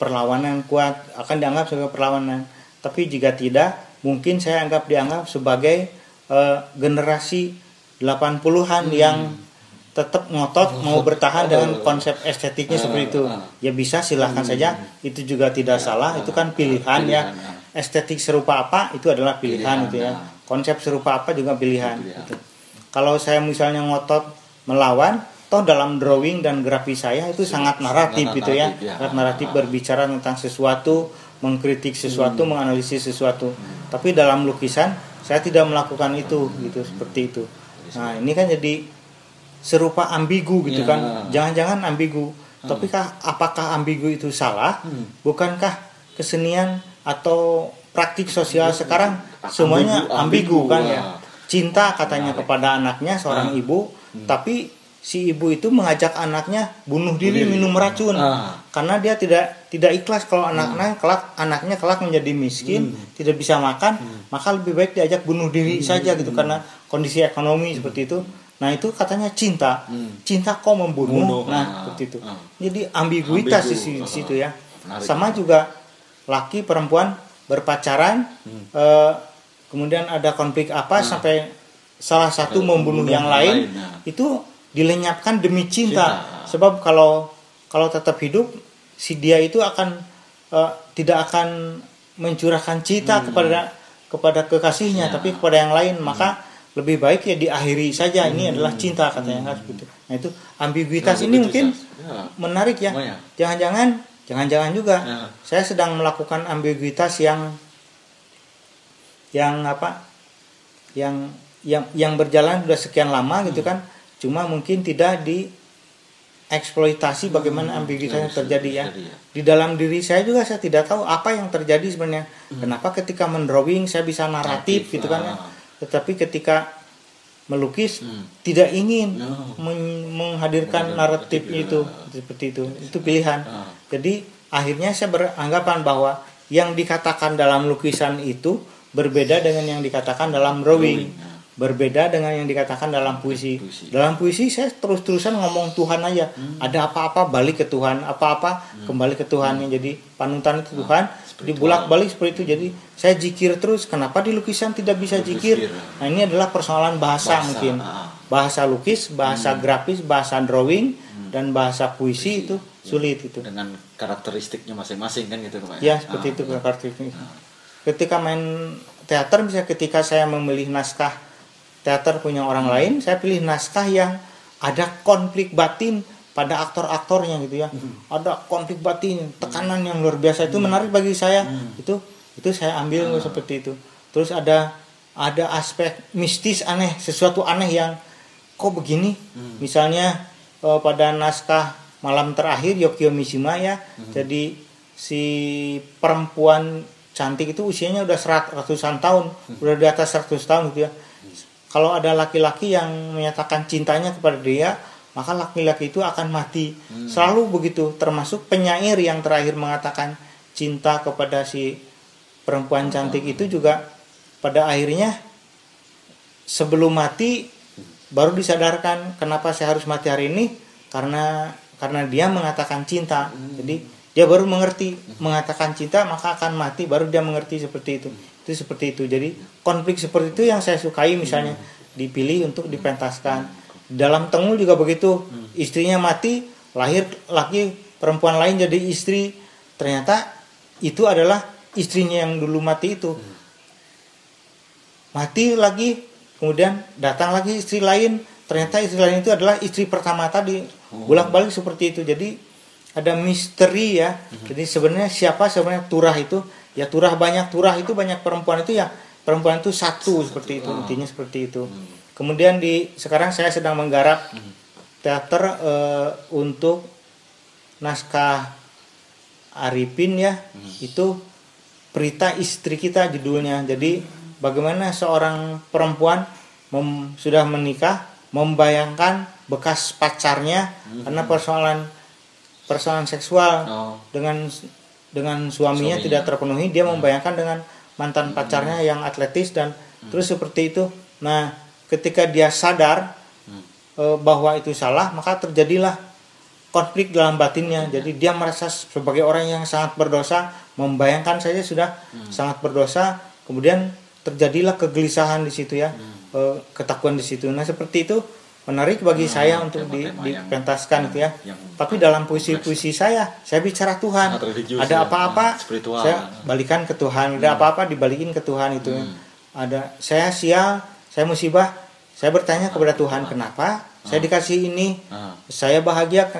perlawanan kuat akan dianggap sebagai perlawanan. Tapi jika tidak mungkin saya anggap dianggap sebagai eh, generasi 80-an yang tetap ngotot mau bertahan dengan konsep estetiknya seperti itu. ya bisa silahkan saja. Itu juga tidak salah. Itu kan pilihan ya. estetik serupa apa itu adalah pilihan, Pilihan, gitu ya. konsep serupa apa juga pilihan, Pilihan. gitu. kalau saya misalnya ngotot melawan toh dalam drawing dan grafis saya itu sangat naratif sangat gitu ya. naratif, ya. sangat naratif Ah. berbicara tentang sesuatu mengkritik sesuatu Hmm. menganalisis sesuatu. Tapi dalam lukisan saya tidak melakukan itu gitu seperti itu. Nah ini kan jadi serupa ambigu gitu Ya. kan. Jangan-jangan ambigu. Tapi kah apakah ambigu itu salah? Hmm. bukankah kesenian atau praktik sosial sekarang semuanya Ambigu, ambigu, ambigu, kan ya? cinta katanya kepada anaknya seorang ibu tapi si ibu itu mengajak anaknya bunuh diri minum racun. Ah. karena dia tidak tidak ikhlas kalau anaknya kelak anaknya kelak menjadi miskin tidak bisa makan maka lebih baik diajak bunuh diri saja gitu. Karena kondisi ekonomi seperti itu. Nah itu katanya cinta. Hmm. cinta kok membunuh? Bunuh, nah ah. seperti itu. Ah. jadi ambiguitas di Ambigu, si- di ah. situ ya. Menarik. sama juga laki perempuan berpacaran Hmm. eh, kemudian ada konflik apa sampai salah satu membunuh membunuh yang yang lain. lain, nah. itu dilenyapkan demi cinta. Cinta. Sebab kalau kalau tetap hidup si dia itu akan eh, tidak akan mencurahkan cinta kepada kepada kekasihnya Ya. tapi kepada yang lain maka lebih baik ya diakhiri saja ini adalah cinta katanya kan gitu. Nah itu ambiguitas ini mungkin Ya. menarik ya. Jangan-jangan jangan-jangan juga Ya. saya sedang melakukan ambiguitas yang yang apa? Yang yang yang berjalan sudah sekian lama gitu kan. Cuma mungkin tidak di eksploitasi bagaimana ambiguitas yang bisa terjadi ya. terjadi ya. Di dalam diri saya juga saya tidak tahu apa yang terjadi sebenarnya. Kenapa ketika mendrawing saya bisa naratif gitu kan ya. ah. Tetapi ketika melukis Hmm. tidak ingin No. men- menghadirkan naratif itu ya. seperti itu itu pilihan Ah. jadi akhirnya saya beranggapan bahwa yang dikatakan dalam lukisan itu berbeda dengan yang dikatakan dalam drawing Drawing, ya. Berbeda dengan yang dikatakan dalam puisi, Puisi. dalam puisi saya terus-terusan ngomong Tuhan aja. Ada apa-apa balik ke Tuhan. Apa-apa kembali ke Tuhan. Yang jadi panutan itu Tuhan. Spiritual. dibulak-balik seperti itu. Jadi saya jikir terus kenapa di lukisan tidak bisa jikir? nah ini adalah persoalan bahasa, Bahasa, mungkin. ah. bahasa lukis bahasa grafis bahasa drawing dan bahasa puisi itu sulit itu. Dengan karakteristiknya masing-masing kan gitu Pak ya? Seperti itu karakteristik ketika main teater bisa ketika saya memilih naskah teater punya orang lain saya pilih naskah yang ada konflik batin pada aktor-aktornya gitu ya. Ada konflik batin tekanan yang luar biasa. Itu menarik bagi saya. Itu itu saya ambil seperti itu. Terus ada ada aspek mistis aneh sesuatu aneh yang kok begini? Misalnya eh, pada naskah malam terakhir Yokio Mishima ya. Jadi si perempuan cantik itu usianya udah serat, ratusan tahun udah di atas 100 tahun gitu ya kalau ada laki-laki yang menyatakan cintanya kepada dia maka laki-laki itu akan mati. Selalu begitu termasuk penyair yang terakhir mengatakan cinta kepada si perempuan cantik itu juga pada akhirnya sebelum mati baru disadarkan kenapa saya harus mati hari ini karena karena dia mengatakan cinta. Jadi dia baru mengerti mengatakan cinta maka akan mati baru dia mengerti seperti itu itu seperti itu. Jadi konflik seperti itu yang saya sukai misalnya dipilih untuk dipentaskan. Dalam tengul juga begitu. Istrinya mati lahir laki perempuan lain jadi istri. Ternyata itu adalah istrinya yang dulu mati itu. Mati lagi kemudian datang lagi istri lain. Ternyata istri lain itu adalah istri pertama tadi. Bolak balik seperti itu. Jadi ada misteri ya. Jadi sebenarnya siapa sebenarnya turah itu ya turah banyak turah itu banyak perempuan itu ya perempuan itu satu seperti itu intinya seperti itu. Kemudian di sekarang saya sedang menggarap teater eh, untuk naskah Arifin ya. Itu Prita istri kita judulnya. Jadi bagaimana seorang perempuan mem- sudah menikah membayangkan bekas pacarnya karena persoalan persoalan seksual Oh. dengan dengan suaminya, Suaminya. tidak terpenuhi dia membayangkan dengan mantan pacarnya yang atletis dan terus seperti itu. Nah ketika dia sadar eh, bahwa itu salah maka terjadilah konflik dalam batinnya. Jadi dia merasa sebagai orang yang sangat berdosa membayangkan saja sudah sangat berdosa kemudian terjadilah kegelisahan di situ ya eh, ketakuan di situ. Nah seperti itu menarik bagi saya untuk dipentaskan gitu ya. yang tapi dalam puisi-puisi saya saya bicara Tuhan. Ada ya. apa-apa Nah, spiritual. saya balikan ke Tuhan. Ada apa-apa dibalikin ke Tuhan itu Hmm. ada saya sial saya musibah saya bertanya kepada Tuhan kenapa saya dikasih ini? Ah. saya bahagia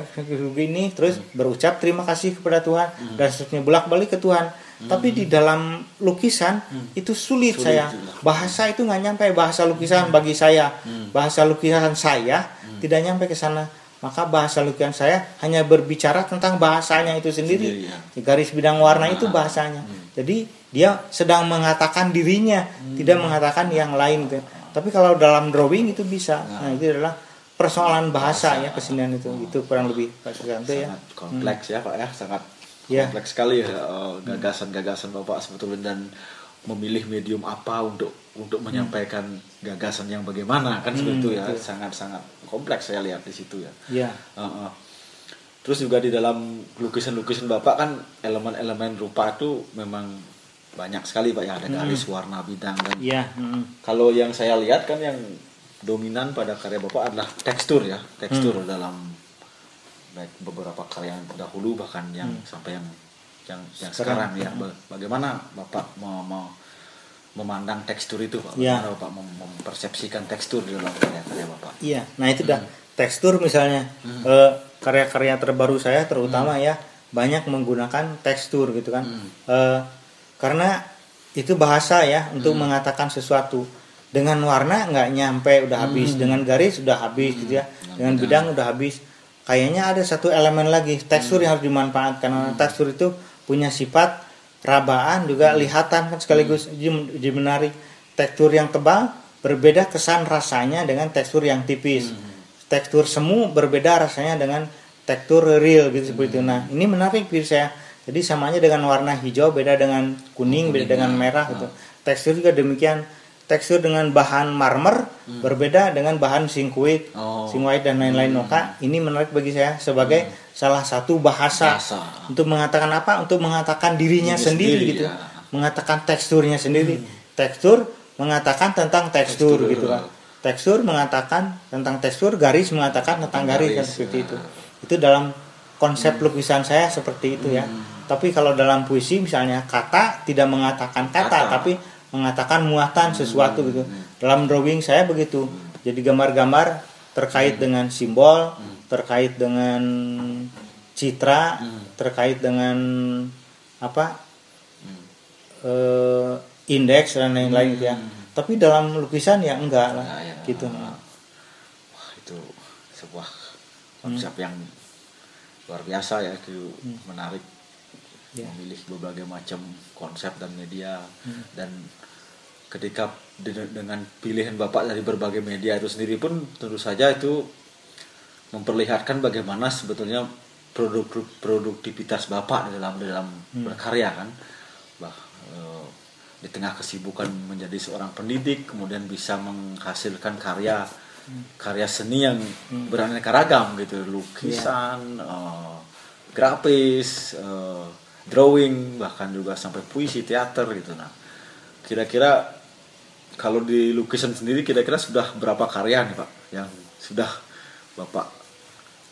begini terus berucap terima kasih kepada Tuhan dan seterusnya bolak-balik ke Tuhan tapi di dalam lukisan itu sulit, Sulit saya. juga. bahasa itu nggak nyampe bahasa lukisan bagi saya. Bahasa lukisan saya tidak nyampe ke sana. Maka bahasa lukisan saya hanya berbicara tentang bahasanya itu sendiri, Sendiri, ya. Garis bidang warna itu bahasanya. jadi dia sedang mengatakan dirinya tidak mengatakan yang lain gitu. tapi kalau dalam drawing itu bisa. Nah itu adalah persoalan bahasa, ya kesenian itu. itu kurang lebih. Pak Suganto ya. sangat kompleks ya Pak ya. Sangat Ya. kompleks sekali ya. Eh, gagasan-gagasan Bapak sebetulnya dan memilih medium apa untuk untuk menyampaikan gagasan yang bagaimana. Kan seperti itu ya. sangat-sangat kompleks saya lihat di situ ya. Ya Heeh. terus juga di dalam lukisan-lukisan Bapak kan elemen-elemen rupa itu memang banyak sekali Pak ya. Ada garis warna bidang dan ya mm. kalau yang saya lihat kan yang dominan pada karya bapak adalah tekstur ya. Tekstur Hmm. dalam baik beberapa karya yang dahulu bahkan yang Hmm. sampai yang yang yang Sekarang. sekarang, ya. Ba- bagaimana bapak mau, mau memandang tekstur itu pak? Ya. bagaimana bapak mem- mempersepsikan tekstur di dalam karya-karya bapak? Iya, nah itu dah. Tekstur misalnya eh, karya-karya terbaru saya terutama ya banyak menggunakan tekstur gitu kan, Eh, karena itu bahasa ya untuk mengatakan sesuatu. Dengan warna nggak nyampe udah habis, dengan garis udah habis gitu ya, dengan bidang udah habis. Kayaknya ada satu elemen lagi tekstur yang harus dimanfaatkan karena tekstur itu punya sifat rabaan juga lihatan kan sekaligus uji menarik. Tekstur yang tebal berbeda kesan rasanya dengan tekstur yang tipis. Tekstur semu berbeda rasanya dengan tekstur real gitu seperti itu. Nah, ini menarik pikir saya. Jadi samanya dengan warna hijau beda dengan kuning, beda dengan merah gitu. Tekstur juga demikian. Tekstur dengan bahan marmer berbeda dengan bahan singkuit, Oh. sing white dan lain-lain. Maka ini menarik bagi saya sebagai salah satu bahasa, Bahasa. untuk mengatakan apa? Untuk mengatakan dirinya Diri sendiri, sendiri, gitu. ya. Mengatakan teksturnya sendiri. Tekstur mengatakan tentang tekstur, Tekstur. gitu kan. Tekstur mengatakan tentang tekstur, garis mengatakan tentang garis, kan garis, seperti ya. itu. Itu dalam konsep lukisan saya seperti itu ya. Tapi kalau dalam puisi misalnya kata tidak mengatakan kata, Kata. tapi mengatakan muatan sesuatu gitu. Dalam drawing saya begitu. Jadi gambar-gambar terkait dengan simbol, terkait dengan citra, terkait dengan apa? eh, indeks dan lain-lain gitu ya. Tapi dalam lukisan ya enggak lah, Ya, ya. gitu. Wah, itu sebuah konsep yang luar biasa ya itu menarik Ya. memilih berbagai macam konsep dan media. Dan ketika de- dengan pilihan bapak dari berbagai media itu sendiri pun tentu saja itu memperlihatkan bagaimana sebetulnya produk produktivitas bapak di dalam dalam berkarya kan? Bah eh, di tengah kesibukan menjadi seorang pendidik kemudian bisa menghasilkan karya karya seni yang beraneka ragam gitu. Lukisan eh, grafis eh, drawing bahkan juga sampai puisi teater gitu nah kira-kira kalau di lukisan sendiri kira-kira sudah berapa karya nih pak yang sudah bapak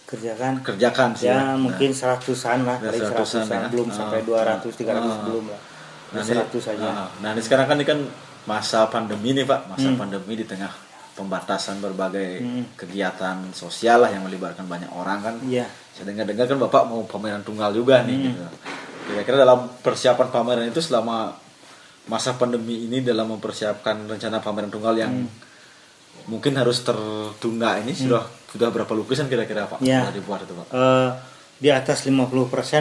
Kerjakan kerjakan sih ya Nah, mungkin seratusan lah, Ya, kali seratusan seratusan, ya. belum Ah, sampai 200 300 ah. belum lah. Nah, Ya, 100 saja. ah, Nah, ini sekarang kan ini kan masa pandemi nih Pak, masa Hmm. pandemi di tengah pembatasan berbagai Hmm. kegiatan sosial lah yang melibatkan banyak orang kan. Iya. Saya dengar-dengar kan Bapak mau pameran tunggal juga nih Hmm. gitu. Kira-kira dalam persiapan pameran itu selama masa pandemi ini dalam mempersiapkan rencana pameran tunggal yang Hmm. mungkin harus tertunda ini sudah sudah berapa lukisan kira-kira Pak Ya. sudah dibuat itu Pak? Eh, di atas 50%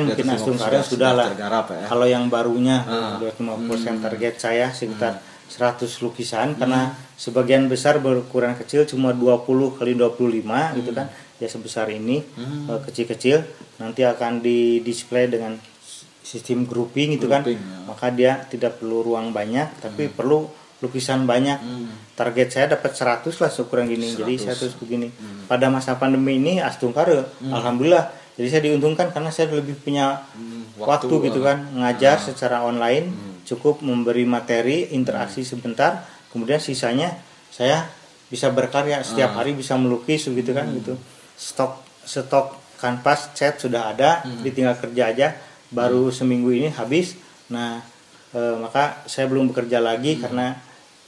Di mungkin atas Astung 50% Karya sudah lah. ya. Kalau yang barunya Ah. udah 50% target saya sekitar 100 lukisan karena sebagian besar berukuran kecil cuma 20 kali 25 gitu kan. Ya sebesar ini eh, kecil-kecil nanti akan di display dengan sistem grouping gitu kan. Ya. Maka dia tidak perlu ruang banyak tapi perlu lukisan banyak. Target saya dapat 100 lah seukuran gini. Jadi 100 begini. Pada masa pandemi ini Astungkar alhamdulillah. Jadi saya diuntungkan karena saya lebih punya Hmm, waktu, waktu, gitu ah. kan ngajar secara online cukup memberi materi interaksi sebentar. Kemudian sisanya saya bisa berkarya setiap hari bisa melukis begitu kan gitu. Stok stok kanvas cat sudah ada ditinggal kerja aja baru seminggu ini habis. Nah eh, maka saya belum bekerja lagi karena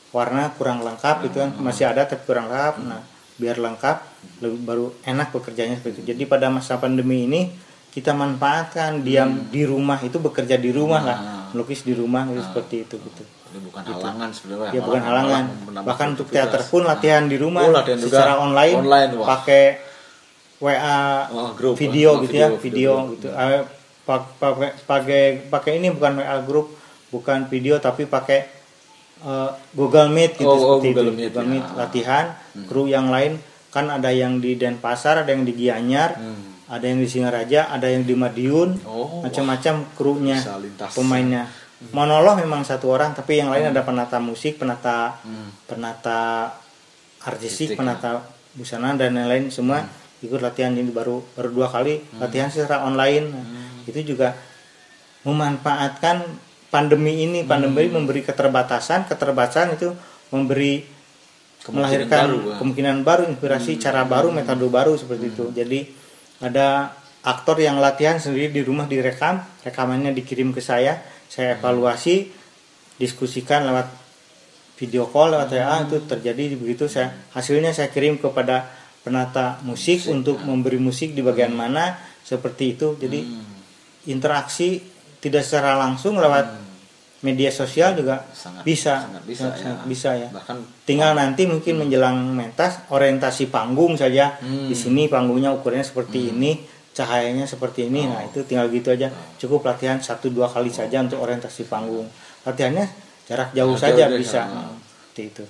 warna kurang lengkap gitu kan. Masih ada tapi kurang lengkap. Nah biar lengkap lebih baru enak bekerjanya seperti itu. Jadi pada masa pandemi ini kita manfaatkan diam di rumah itu bekerja di rumah lah. Melukis di rumah gitu, seperti itu gitu. Ini bukan halangan sebenarnya. ya bukan halangan. bahkan untuk teater pun latihan di rumah Oh, latihan juga. secara online, Online, wah. pakai WA Oh, grup. video Oh, gitu ya video, video, video. gitu. Pak- pakai pakai pakai ini bukan WA grup bukan video tapi pakai eh, Google Meet gitu Oh, oh, seperti Google itu Meet, Google ya. Meet latihan kru yang lain. Kan ada yang di Denpasar ada yang di Gianyar Hmm. ada yang di Singaraja ada yang di Madiun. Oh, macam-macam krunya pemainnya. Monolog memang satu orang tapi yang lain ada penata musik penata Hmm. penata artistik Artistik, penata busana dan lain-lain semua. Ikut latihan ini baru baru dua kali. Latihan secara online. Nah, itu juga memanfaatkan pandemi ini. Pandemi memberi keterbatasan. Keterbatasan itu memberi melahirkan baru, ya. kemungkinan baru inspirasi cara baru metode baru seperti itu. Jadi ada aktor yang latihan sendiri di rumah direkam. Rekamannya dikirim ke saya. Saya evaluasi diskusikan lewat video call lewat WA itu terjadi. Begitu saya hasilnya saya kirim kepada penata musik, Musik, untuk ya. memberi musik di bagian mana seperti itu. Jadi interaksi tidak secara langsung lewat media sosial juga sangat bisa. sangat bisa sangat- ya. sangat bisa ya. Bahkan tinggal nanti mungkin menjelang mentas orientasi panggung saja. Hmm. di sini panggungnya ukurannya seperti ini cahayanya seperti ini. Nah Oh. itu tinggal gitu aja. Cukup latihan satu dua kali saja untuk orientasi panggung. Latihannya jarak jauh Jarak saja jauh bisa. ah. seperti itu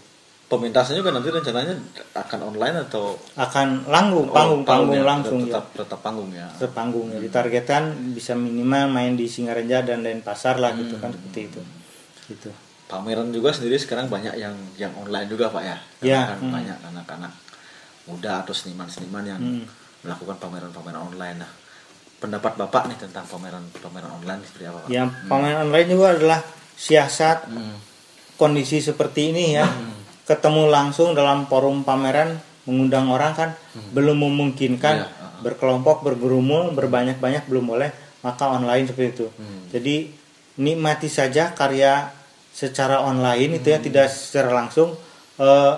pementasannya juga nanti rencananya akan online atau akan langgung Oh, panggung panggung ya, langsung ya tetap tetap panggung ya Tetap panggung ya ditargetkan bisa minimal main di Singarenja dan Denpasar lah gitu Hmm. kan seperti itu gitu pameran juga sendiri sekarang banyak yang yang online juga pak ya Karena Ya, kan hmm. banyak anak-anak muda atau seniman-seniman yang Hmm. melakukan pameran-pameran online nah pendapat bapak nih tentang pameran-pameran online seperti apa pak? ya pameran online juga adalah siasat Hmm. kondisi seperti ini ya ketemu langsung dalam forum pameran mengundang orang kan belum memungkinkan Iya, uh-uh. berkelompok bergerumul berbanyak-banyak belum boleh maka online seperti itu Hmm. jadi nikmati saja karya secara online itu ya Hmm. tidak secara langsung Eh,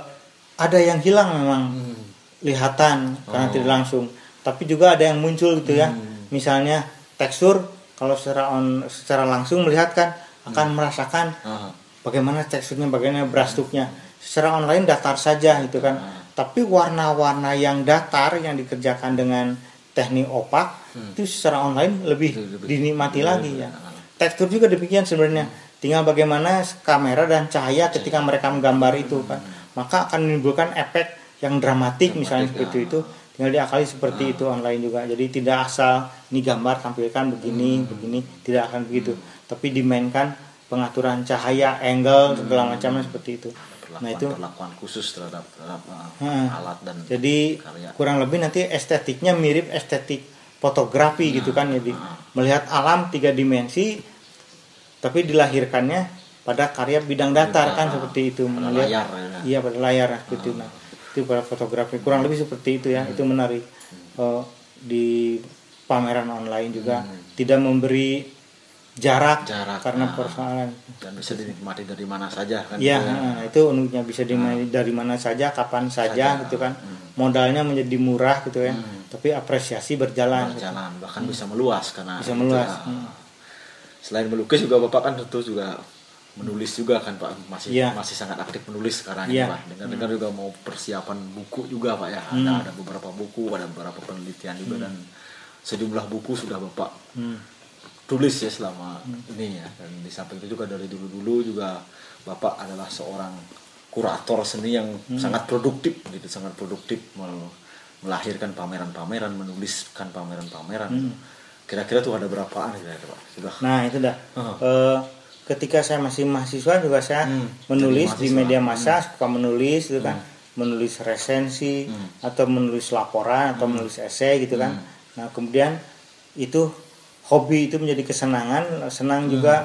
ada yang hilang memang Hmm. lihatan karena Oh. tidak langsung tapi juga ada yang muncul gitu ya Hmm. misalnya tekstur kalau secara on secara langsung melihat kan Hmm. akan merasakan Ah, bagaimana teksturnya bagaimana berastuknya secara online datar saja gitu kan. Ah. tapi warna-warna yang datar yang dikerjakan dengan teknik opak Hmm. itu secara online lebih, lebih- dinikmati lebih- lagi lebih- ya tekstur juga demikian sebenarnya. Tinggal bagaimana kamera dan cahaya ketika mereka menggambar itu kan. Maka akan menimbulkan efek yang dramatik, misalnya Dramatik, seperti ya. itu. Tinggal diakali seperti itu online juga. Jadi tidak asal ini gambar tampilkan begini begini. Tidak akan begitu. Tapi dimainkan pengaturan cahaya angle segala macamnya seperti itu perlakuan nah itu. perlakuan khusus terhadap, terhadap, Hmm. alat dan jadi karya. kurang lebih nanti estetiknya mirip estetik fotografi gitu kan jadi melihat alam tiga dimensi tapi dilahirkannya pada karya bidang datar kan seperti itu pada melihat layar, ya. iya pada layar nah, seperti itu. Nah itu pada fotografi. Kurang lebih seperti itu ya itu menarik. Eh, di pameran online juga. Tidak memberi jarak, Jarak, karena ah. persoalan dan bisa dinikmati dari mana saja kan Iya, gitu ya. nah, itu uniknya bisa dimulai dari mana saja, kapan saja, Saja. gitu kan. Hmm. Modalnya menjadi murah gitu ya. Hmm. Tapi apresiasi berjalan. berjalan bahkan bisa meluas karena Bisa itu meluas, ya. hmm. selain melukis juga bapak kan tentu juga menulis juga kan pak masih Iya. masih sangat aktif menulis sekarang Iya. ini pak dengar dengar juga mau persiapan buku juga pak ya Hmm. ada ada beberapa buku ada beberapa penelitian juga dan sejumlah buku sudah bapak Hmm. Tulis ya selama ini ya dan di samping itu juga dari dulu dulu juga bapak adalah seorang kurator seni yang Hmm. sangat produktif gitu sangat produktif mel- melahirkan pameran-pameran menuliskan pameran-pameran Hmm. kira-kira tuh ada berapaan kira-kira pak sudah Nah, itu dah. Oh. Eh, ketika saya masih mahasiswa juga saya Hmm, menulis di media massa, suka menulis gitu kan. Hmm. Menulis resensi Hmm. atau menulis laporan atau menulis esai gitu kan. Hmm. Nah, kemudian itu hobi itu menjadi kesenangan, senang Hmm. juga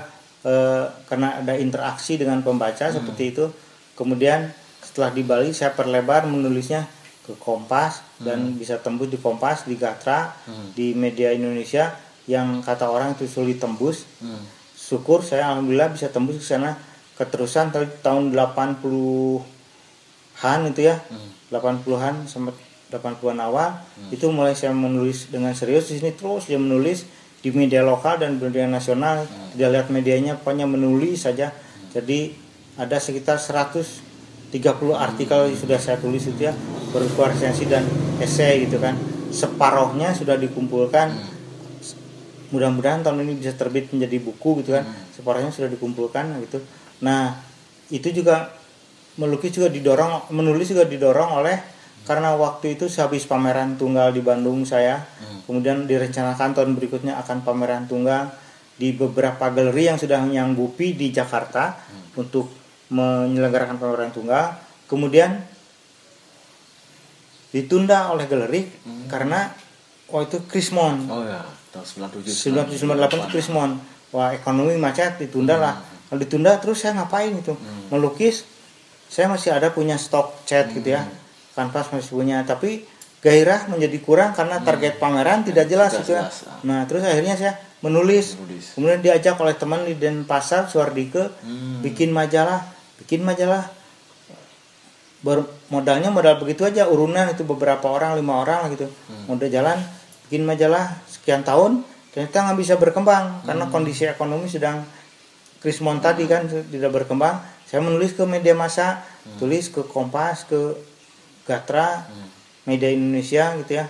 eh, karena ada interaksi dengan pembaca Hmm. seperti itu. Kemudian setelah di Bali saya perlebar menulisnya ke Kompas dan bisa tembus di Kompas, di Gatra, Hmm. di media Indonesia yang kata orang itu sulit tembus. Hmm. Syukur saya alhamdulillah bisa tembus ke sana keterusan tahun tahun 80-an itu ya. Hmm. 80-an sampai 80-an awal itu mulai saya menulis dengan serius di sini terus dia menulis di media lokal dan media nasional tidak lihat medianya pokoknya menulis saja. Jadi ada sekitar 130 artikel yang sudah saya tulis itu ya berupa resensi dan esai gitu kan. Separohnya sudah dikumpulkan. Mudah-mudahan tahun ini bisa terbit menjadi buku gitu kan. Separuhnya sudah dikumpulkan gitu. Nah itu juga melukis juga didorong menulis juga didorong oleh karena waktu itu sehabis pameran tunggal di Bandung saya. Kemudian direncanakan tahun berikutnya akan pameran tunggal di beberapa galeri yang sudah menyanggupi di Jakarta untuk menyelenggarakan pameran tunggal. Kemudian ditunda oleh galeri karena oh itu Krismon. Oh ya. Tahun 97 1998 itu Krismon. Wah ekonomi macet ditunda lah. Kalau ditunda terus saya ngapain itu melukis saya masih ada punya stok cat gitu ya kanvas masih punya tapi gairah menjadi kurang karena target pameran tidak jelas gitu ya ah. nah terus akhirnya saya menulis, Menulis. kemudian diajak oleh teman di Denpasar Suardike Hmm. bikin majalah bikin majalah Ber- modalnya modal begitu aja urunan itu beberapa orang lima orang gitu Hmm. modal jalan bikin majalah sekian tahun ternyata nggak bisa berkembang Hmm. karena kondisi ekonomi sedang krismon tadi kan tidak berkembang saya menulis ke media massa Hmm. tulis ke Kompas ke Gatra Hmm. media Indonesia gitu ya.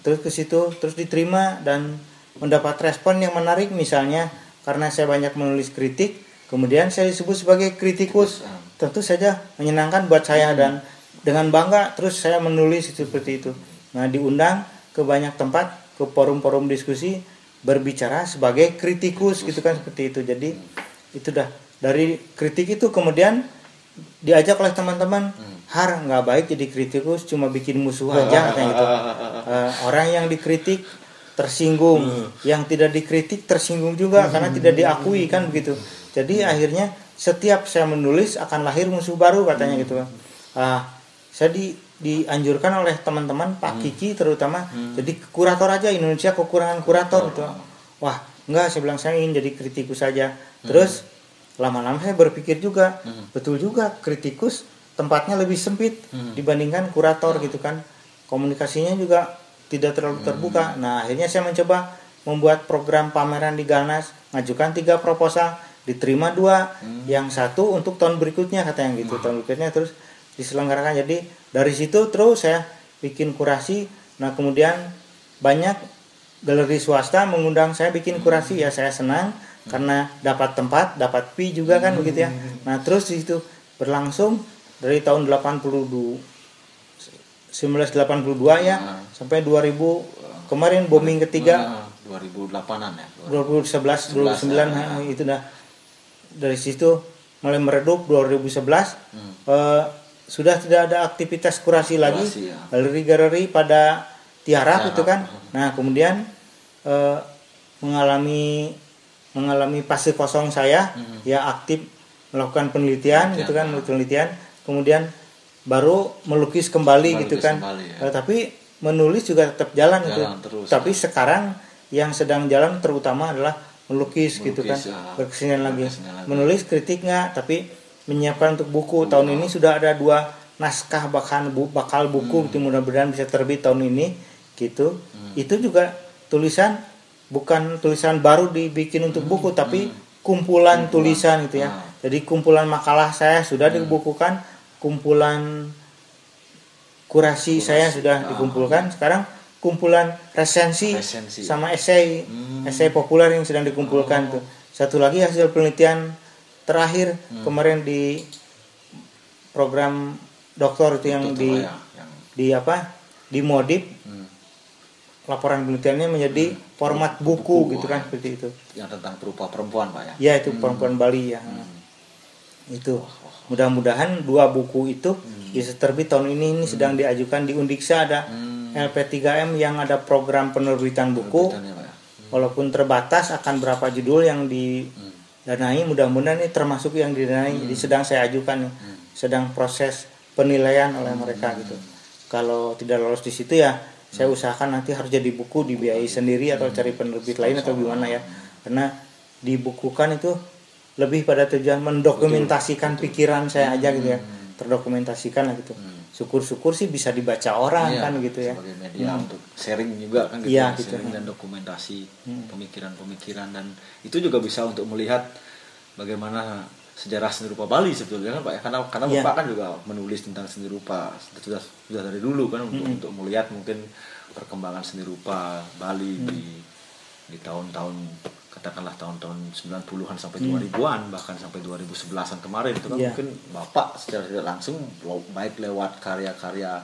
Terus ke situ terus diterima dan mendapat respon yang menarik misalnya karena saya banyak menulis kritik kemudian saya disebut sebagai kritikus. Ah. tentu saja menyenangkan buat saya dan dengan bangga terus saya menulis seperti itu. Nah diundang ke banyak tempat ke forum-forum diskusi berbicara sebagai kritikus gitu kan seperti itu. Jadi itu dah. Dari kritik itu kemudian diajak oleh teman-teman har nggak baik jadi kritikus cuma bikin musuh aja katanya gitu. Eh, orang yang dikritik tersinggung. Yang tidak dikritik tersinggung juga karena tidak diakui kan begitu. Jadi akhirnya setiap saya menulis akan lahir musuh baru katanya gitu. Kan Ah, saya di dianjurkan oleh teman-teman Pak Kiki terutama jadi kurator aja Indonesia kekurangan kurator gitu. Wah enggak saya bilang saya ingin jadi kritikus saja. Terus lama-lama saya berpikir juga betul juga kritikus tempatnya lebih sempit dibandingkan kurator gitu kan. Komunikasinya juga tidak terlalu terbuka. Nah akhirnya saya mencoba membuat program pameran di Galnas ngajukan tiga proposal diterima dua yang satu untuk tahun berikutnya katanya gitu. Tahun berikutnya terus diselenggarakan. Jadi dari situ terus saya bikin kurasi. Nah kemudian banyak galeri swasta mengundang saya bikin kurasi. Ya saya senang karena dapat tempat dapat fee juga kan begitu ya. Nah terus di situ berlangsung dari tahun 82 1982 ya Ah. sampai 2000 kemarin booming ketiga Ah, 2008-an ya 2011 2009 ya. ha, itu dah dari situ mulai meredup 2011 Hmm. eh, sudah tidak ada aktivitas kurasi lagi Kurasi, ya. galeri-galeri pada tiarap itu kan nah kemudian eh, mengalami mengalami fase kosong saya Hmm. ya aktif melakukan penelitian Penelitian, gitu kan penelitian kemudian baru melukis kembali Melukis gitu kan. kembali, ya. Eh, tapi menulis juga tetap jalan, itu Jalan terus, tapi sekarang yang sedang jalan terutama adalah melukis, gitu kan. Melukis, ya. berkesenian lagi. Lagi. menulis kritik nggak? Tapi menyiapkan untuk buku. Tahun ini sudah ada dua naskah bahkan bu, bakal buku gitu, mudah-mudahan bisa terbit tahun ini gitu. Itu juga tulisan bukan tulisan baru dibikin untuk buku tapi kumpulan, tulisan gitu ya. Ah. jadi kumpulan makalah saya sudah dibukukan kumpulan kurasi saya sudah Ah. dikumpulkan. Sekarang kumpulan resensi, Resensi. sama esai. Hmm. esai populer yang sedang dikumpulkan tuh. Satu lagi hasil penelitian terakhir Hmm. kemarin di program dokter itu yang Itu di ya, yang di apa? Di modif hmm, laporan penelitiannya menjadi format buku, Buku, gitu kan ah. seperti itu. Yang tentang perupa perempuan pak ya. Ya itu perempuan Bali ya. Itu mudah-mudahan dua buku itu bisa terbit tahun ini. Ini sedang diajukan di Undiksa ada Hmm. LP3M yang ada program penerbitan buku. Ya. walaupun terbatas akan berapa judul yang didanai mudah-mudahan ini termasuk yang didanai jadi sedang saya ajukan nih. Sedang proses penilaian oleh mereka gitu. Kalau tidak lolos di situ ya saya usahakan nanti harus jadi buku dibiayai sendiri atau cari penerbit lain atau gimana ya. Karena dibukukan itu lebih pada tujuan mendokumentasikan pikiran saya aja gitu ya. Terdokumentasikan lah gitu. Syukur-syukur sih bisa dibaca orang Iya, kan gitu ya. sebagai media untuk sharing juga kan gitu, Iya, ya, gitu. sharing dan dokumentasi pemikiran-pemikiran. Dan itu juga bisa untuk melihat bagaimana sejarah seni rupa Bali sebetulnya kan Pak ya. Karena karena Iya. Bapak kan juga menulis tentang seni rupa sudah sudah dari dulu kan untuk untuk melihat mungkin perkembangan seni rupa Bali Mm. di di tahun-tahun katakanlah tahun-tahun 90-an sampai 2000-an bahkan sampai 2011-an kemarin itu kan. Iya. mungkin Bapak secara tidak langsung baik lewat karya-karya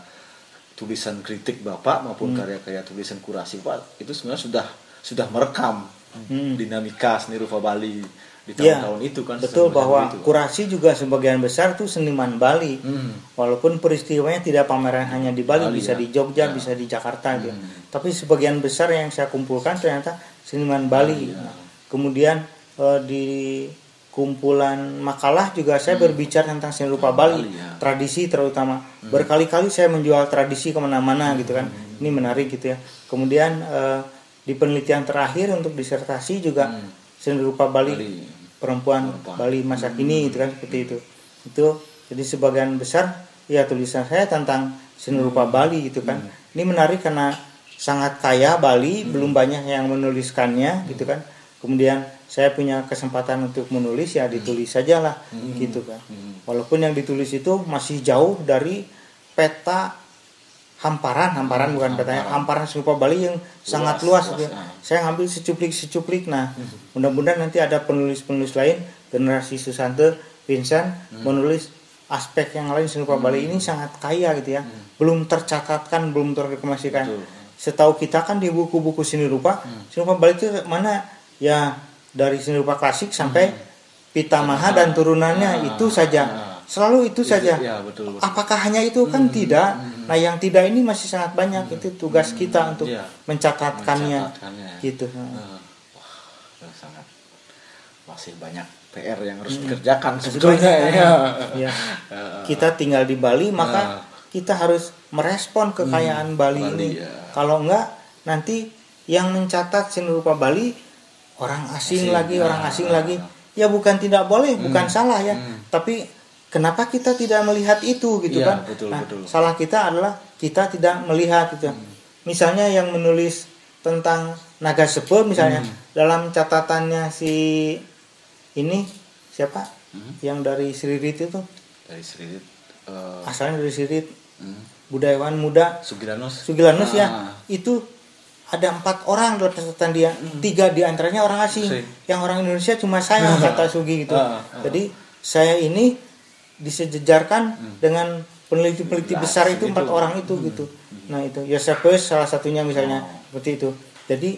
tulisan kritik Bapak maupun Hmm. karya-karya tulisan kurasi Pak itu sebenarnya sudah sudah merekam Hmm. dinamika seni rupa Bali di Iya, tahun-tahun itu kan betul bahwa itu, kurasi juga sebagian besar tuh seniman Bali Hmm. walaupun peristiwanya tidak pameran hanya di Bali, Bali, bisa ya. di Jogja Ya. bisa di Jakarta gitu Hmm. tapi sebagian besar yang saya kumpulkan ternyata seniman Bali Bali, ya. Kemudian eh, di kumpulan makalah juga saya berbicara tentang seni rupa Bali, Bali, ya. tradisi terutama. Berkali-kali saya menjual tradisi ke mana-mana gitu kan. Ini menarik gitu ya. Kemudian eh, di penelitian terakhir untuk disertasi juga seni rupa Bali, Bali. perempuan, Perempuan. Bali masa kini gitu kan seperti itu. Itu jadi sebagian besar ya tulisan saya tentang seni rupa Bali gitu kan. Ini menarik karena sangat kaya Bali, belum banyak yang menuliskannya gitu kan. Kemudian saya punya kesempatan untuk menulis ya ditulis saja lah gitu kan. Walaupun yang ditulis itu masih jauh dari peta hamparan, hamparan bukan petanya, hamparan seni rupa Bali yang sangat luas, luas, gitu. ah. Saya ngambil secuplik-secuplik. Nah, mudah-mudahan nanti ada penulis-penulis lain, generasi Susanto, Vincent menulis aspek yang lain seni rupa Bali ini sangat kaya gitu ya. Belum tercatatkan, belum terrekomendasikan. Betul. Setahu kita kan di buku-buku seni rupa, seni rupa Bali itu mana ya dari seni rupa klasik sampai pitamaha dan turunannya itu saja. Selalu itu saja. Ya, betul, betul. Apakah hanya itu kan tidak? Nah, yang tidak ini masih sangat banyak. Itu tugas kita untuk Iya. mencatatkannya. Mencatatkannya. Gitu. Eh, wah, itu sangat masih banyak PR yang harus dikerjakan sebetulnya banyak, ya. Ya. Kita tinggal di Bali, maka kita harus merespon kekayaan Bali, Bali, ini. ya. Kalau enggak, nanti yang mencatat seni rupa Bali orang asing, Asing, lagi, ya. orang asing lagi. Ya bukan tidak boleh, bukan salah ya. Tapi kenapa kita tidak melihat itu gitu Iya, kan? betul, nah, betul. salah kita adalah kita tidak melihat gitu. Misalnya yang menulis tentang naga sepe misalnya dalam catatannya si ini siapa? Yang dari Sririt itu Dari Sri eh, asalnya dari Sririt hmm, budayawan muda Sugilanus. Sugilanus ya Ah. itu ada empat orang dalam catatan dia. Tiga di antaranya orang asing. Asing. yang orang Indonesia cuma saya kata Sugi gitu. Ah, ah. jadi saya ini disejajarkan dengan peneliti-peneliti besar itu gitu. empat orang itu gitu. Nah itu. Josephus salah satunya misalnya seperti itu. Jadi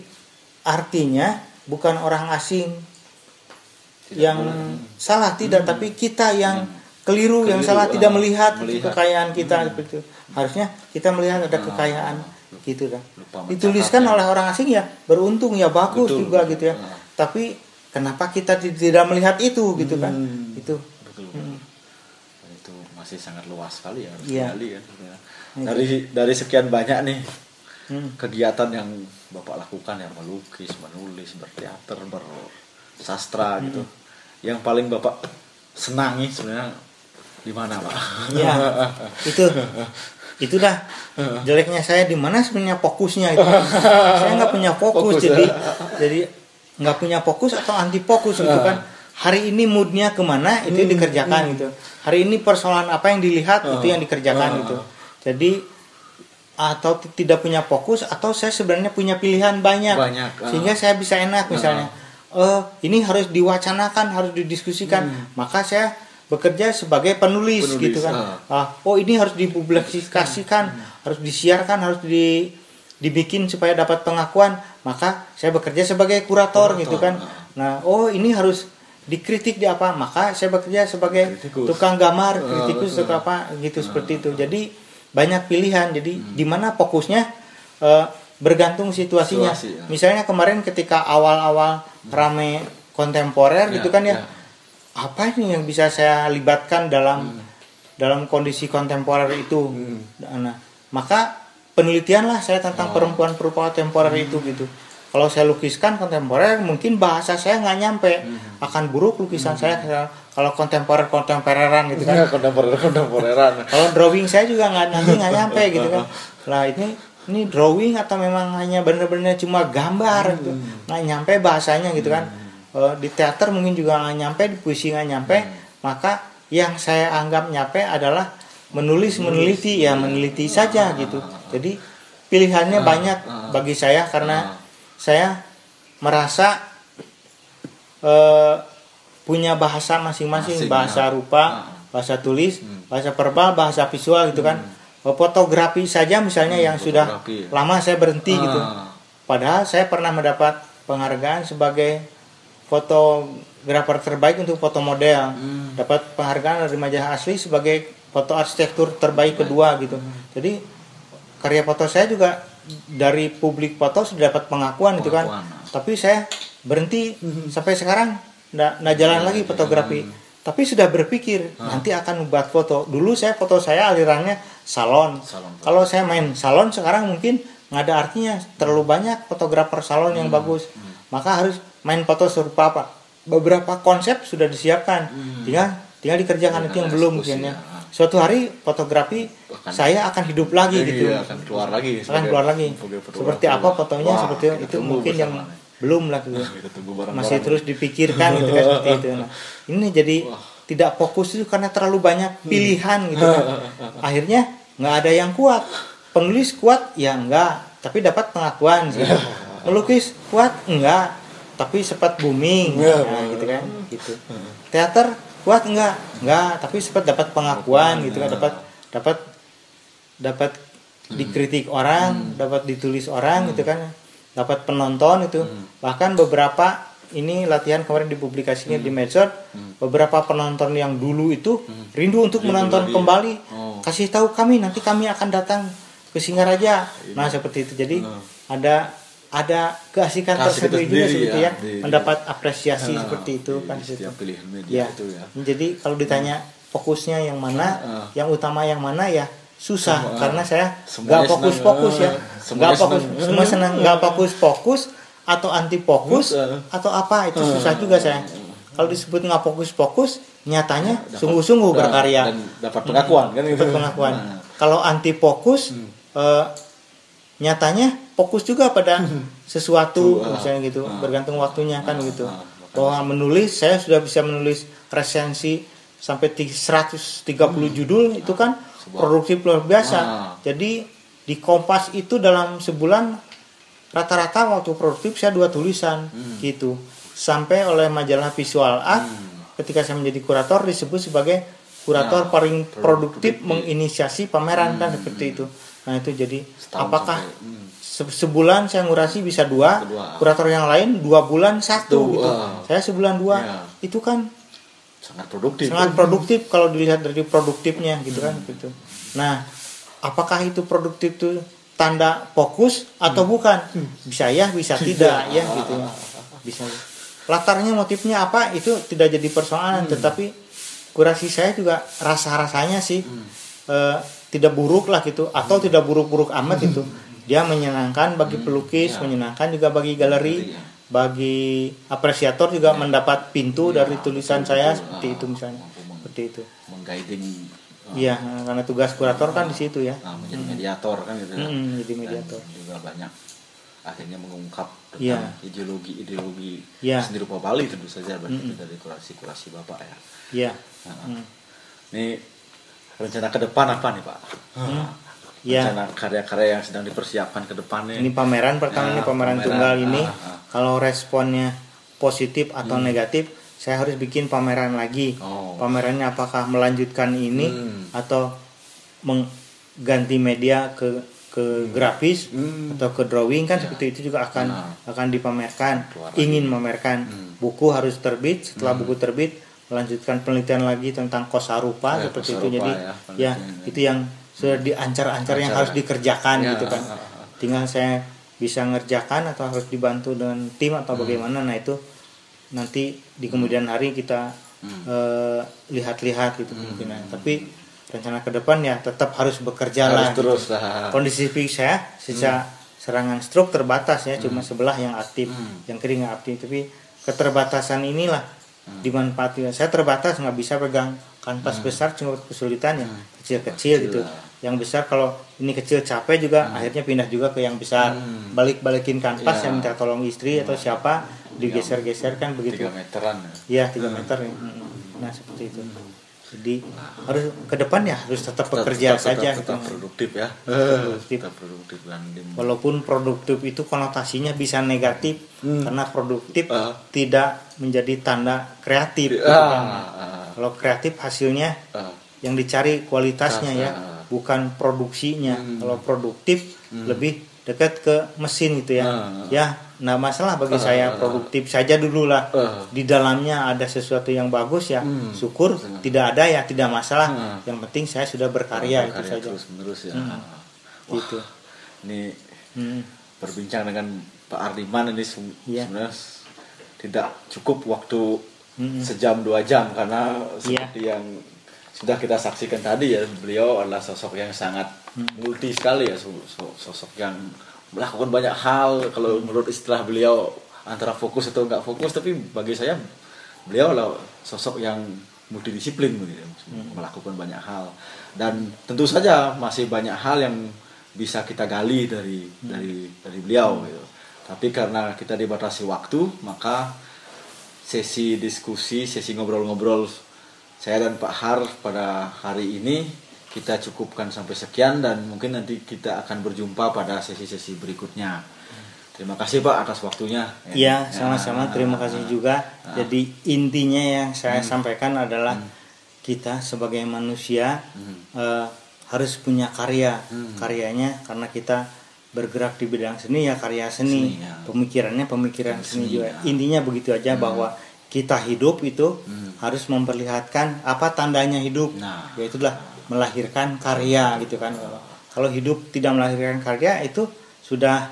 artinya bukan orang asing Tidak yang boleh. salah tidak. Tapi kita yang keliru, yang Keliru, salah tidak ah, melihat, melihat. kekayaan kita seperti itu. Harusnya kita melihat ada kekayaan gitu dah Lupa dituliskan oleh orang asing ya beruntung ya bagus Betul. juga gitu ya Ah. tapi kenapa kita ti- tidak melihat itu gitu kan Hmm. itu Betul. betul. Dan itu masih sangat luas sekali ya harus Iya. digali kan. Dari dari sekian banyak nih Hmm. kegiatan yang bapak lakukan yang melukis, menulis, berteater, bersastra Hmm. gitu. Yang paling bapak senangi sebenarnya di mana pak? ya itu itu dah. Jeleknya saya di mana sebenarnya fokusnya itu? Saya nggak punya fokus, Fokus, ya. jadi jadi nggak punya fokus atau anti fokus gitu kan. Hari ini moodnya ke mana itu yang dikerjakan gitu. Hari ini persoalan apa yang dilihat itu yang dikerjakan gitu. Jadi atau tidak punya fokus atau saya sebenarnya punya pilihan banyak, Banyak, ah. sehingga saya bisa enak misalnya. Eh ini harus diwacanakan harus didiskusikan. Maka saya bekerja sebagai penulis, Penulis, gitu kan Ah, oh ini harus dipublikasikan harus disiarkan harus di dibikin supaya dapat pengakuan maka saya bekerja sebagai kurator, Kurator, gitu kan ah. nah oh ini harus dikritik di apa maka saya bekerja sebagai Kritikus. tukang gambar Ah, kritikus betul. atau apa gitu seperti itu jadi banyak pilihan jadi di mana fokusnya eh, bergantung situasinya Situasi, ya. misalnya kemarin ketika awal-awal rame kontemporer Ya, gitu kan ya ya. Apa ini yang bisa saya libatkan dalam dalam kondisi kontemporer itu? Nah maka penelitian lah saya tentang perempuan perempuan kontemporer itu gitu. Kalau saya lukiskan kontemporer mungkin bahasa saya nggak nyampe. Akan buruk lukisan saya kalau kontemporer kontemporeran gitu kan. Ya, kontemporer kontemporeran. kalau drawing saya juga nggak nanti nggak nyampe gitu kan. Lah ini ini drawing atau memang hanya benar-benar cuma gambar gitu. Nggak nyampe bahasanya gitu kan Eh, di teater mungkin juga nggak nyampe di puisi nggak nyampe. Maka yang saya anggap nyampe adalah menulis meneliti. Ya meneliti saja gitu. jadi pilihannya banyak bagi saya karena saya merasa eh, punya bahasa masing-masing. Masing, bahasa ya. rupa Ah. bahasa tulis bahasa verbal bahasa visual gitu kan. Fotografi saja misalnya yang sudah fotografi, lama saya berhenti gitu. Ah. padahal saya pernah mendapat penghargaan sebagai fotografer terbaik untuk foto model. Dapat penghargaan dari majalah asli sebagai foto arsitektur terbaik kedua gitu. Jadi karya foto saya juga dari publik foto sudah dapat pengakuan gitu kan. Pengakuan. tapi saya berhenti. Sampai sekarang nggak jalan lagi fotografi. tapi sudah berpikir nanti akan membuat foto. Dulu saya foto saya alirannya salon, Salon. kalau saya main salon sekarang mungkin nggak ada artinya. Terlalu banyak fotografer salon yang bagus. Maka harus main foto serupa apa. Beberapa konsep sudah disiapkan. Tinggal tinggal dikerjakan itu yang belum mungkin ya ya. suatu hari fotografi Akan- saya akan hidup lagi Iya, gitu. akan keluar lagi akan sebagai- keluar lagi. seperti apa fotonya? Wah, seperti itu tunggu mungkin yang belum lah gitu. Masih terus dipikirkan gitu kan seperti itu. Nah, ini jadi tidak fokus itu karena terlalu banyak pilihan gitu kan. Akhirnya nggak ada yang kuat. Penulis kuat? Ya enggak tapi dapat pengakuan sih. Melukis kuat? Enggak tapi sempat booming nah, gitu kan gitu. Teater kuat enggak enggak tapi sempat dapat pengakuan gitu kan dapat dapat dapat dikritik orang dapat ditulis orang gitu kan dapat penonton itu. Bahkan beberapa ini latihan kemarin dipublikasinya di medsos beberapa penonton yang dulu itu rindu untuk menonton lagi. kembali. Oh. kasih tahu kami nanti kami akan datang ke Singaraja nah seperti itu. Jadi ada ada keasikan tersendiri juga seperti ya, ya, di- mendapat apresiasi Nah, seperti itu di kan di situ. setiap pilihan media Ya. itu ya Jadi kalau ditanya fokusnya yang mana, Heeh. yang utama yang mana ya susah Semua- karena saya nggak fokus-fokus senang. ya, nggak fokus, senang. semua senang, nggak fokus-fokus atau anti fokus Heeh. atau apa itu susah juga saya. Kalau disebut nggak fokus-fokus, nyatanya sungguh-sungguh Dan- berkarya, dan dapat pengakuan kan gitu dapat pengakuan. Nah, Kalau anti fokus, eh, nyatanya fokus juga pada sesuatu Tuh, ah, misalnya gitu, ah. bergantung waktunya kan Ah, gitu. ah, Bahwa menulis saya sudah bisa menulis resensi sampai ti- 130 judul itu kan Sebuah- produktif luar biasa. Jadi di Kompas itu dalam sebulan rata-rata waktu produktif saya dua tulisan gitu. Sampai oleh majalah Visual Art ketika saya menjadi kurator disebut sebagai kurator Nah, paling produktif produktif. menginisiasi pameran kan seperti itu. Nah itu jadi Setahun apakah sampai, hmm. se- sebulan saya ngurasi bisa dua, Kedua. kurator yang lain dua bulan satu Tuh, gitu. Saya sebulan dua, Ya. itu kan sangat produktif sangat produktif kalau dilihat dari produktifnya gitu kan gitu. Nah, apakah itu produktif itu tanda fokus atau bukan? Bisa ya, bisa tidak ya gitu. Bisa. Latarnya motifnya apa itu tidak jadi persoalan, tetapi kurasi saya juga rasa-rasanya sih eh, tidak buruk lah gitu atau tidak buruk-buruk amat itu. Dia menyenangkan bagi pelukis, menyenangkan juga bagi galeri, Iya. bagi apresiator juga mendapat pintu Iya, dari tulisan saya betul. seperti itu misalnya. Seperti itu. mengguiding uh, Iya, karena tugas kurator kan di situ ya. nah, menjadi mediator kan gitu ya. Mm, jadi Dan mediator. juga banyak akhirnya mengungkap Iya. tentang ideologi-ideologi Iya. sendiri rupa Bali tentu saja berarti itu dari kurasi-kurasi Bapak ya. Iya. Nah, Hmm. Ini rencana ke depan apa nih Pak? Iya. Rencana karya-karya yang sedang dipersiapkan ke depannya. Ini pameran pertama Ya, ini pameran, pameran. tunggal ini. Ah, ah. Kalau responnya positif atau negatif, saya harus bikin pameran lagi. Oh. Pamerannya apakah melanjutkan ini Hmm. atau mengganti media ke ke grafis Hmm. atau ke drawing kan seperti itu juga akan Nah. akan dipamerkan. Keluar lagi. Ingin memamerkan Hmm. buku harus terbit. Setelah buku terbit melanjutkan penelitian lagi tentang kosarupa Ya, seperti itu. kosarupa Jadi ya, ya, itu yang sudah diancar-ancar yang harus dikerjakan Ya, gitu kan. Tinggal saya bisa ngerjakan atau harus dibantu dengan tim Hmm. atau bagaimana. Nah itu nanti di kemudian hari kita Hmm. eh, lihat-lihat gitu kemungkinan. Tapi rencana ke depan ya tetap harus bekerja Harus lah. terus lah. Kondisi fisik saya sejak serangan stroke terbatas ya, cuma sebelah yang aktif, Hmm. yang kiri nggak aktif. Tapi keterbatasan inilah dimanfaatkan. Saya terbatas nggak bisa pegang kanvas besar cuma kesulitan ya kecil-kecil gitu. Yang besar kalau ini kecil capek juga akhirnya pindah juga ke yang besar. Hmm. Balik-balikin kanvas Ya. yang minta tolong istri atau siapa digeser-geser kan begitu. Tiga meteran. ya. Iya tiga meter ya. Mm-mm. Nah seperti itu. Jadi harus ke depan ya harus tetap bekerja tetap, saja. tetap, tetap produktif ya. produktif. Tetap produktif dan Walaupun produktif itu konotasinya bisa negatif karena produktif Ah. tidak menjadi tanda kreatif. kan. ah, Kalau kreatif hasilnya ah. yang dicari kualitasnya ya, Ah. bukan produksinya. Hmm. Kalau produktif lebih dekat ke mesin gitu ya. Ah. Ya, nah masalah bagi saya produktif saja dulu lah. Ah. Di dalamnya ada sesuatu yang bagus ya, Hmm. syukur. Tidak ada ya, tidak masalah. Ah. Yang penting saya sudah berkarya itu Berkarya saja. terus menerus ya. Hmm. Wah, Gitu. Ini Hmm. berbincang dengan Pak Ardiman ini Iya. sebenarnya tidak cukup waktu Mm-mm. sejam dua jam karena Iya. seperti yang sudah kita saksikan tadi ya beliau adalah sosok yang sangat multi sekali ya so- so- sosok yang melakukan banyak hal kalau menurut istilah beliau antara fokus atau nggak fokus tapi bagi saya beliau adalah sosok yang multidisiplin begitu melakukan banyak hal. Dan tentu saja masih banyak hal yang bisa kita gali dari dari dari beliau gitu. Tapi karena kita dibatasi waktu maka sesi diskusi, sesi ngobrol-ngobrol saya dan Pak Har pada hari ini kita cukupkan sampai sekian dan mungkin nanti kita akan berjumpa pada sesi-sesi berikutnya. Terima kasih Pak atas waktunya. Iya, Ya. sama-sama. Terima kasih juga. Jadi intinya yang saya sampaikan adalah kita sebagai manusia Hmm. eh, harus punya karya. Hmm. Karyanya karena kita bergerak di bidang seni ya karya seni. Seni, ya. Pemikirannya pemikiran Seni, seni, juga. ya. Intinya begitu aja bahwa kita hidup itu Hmm. harus memperlihatkan apa tandanya hidup. Nah. Yaitulah melahirkan karya gitu kan. Kalau kalau hidup tidak melahirkan karya itu sudah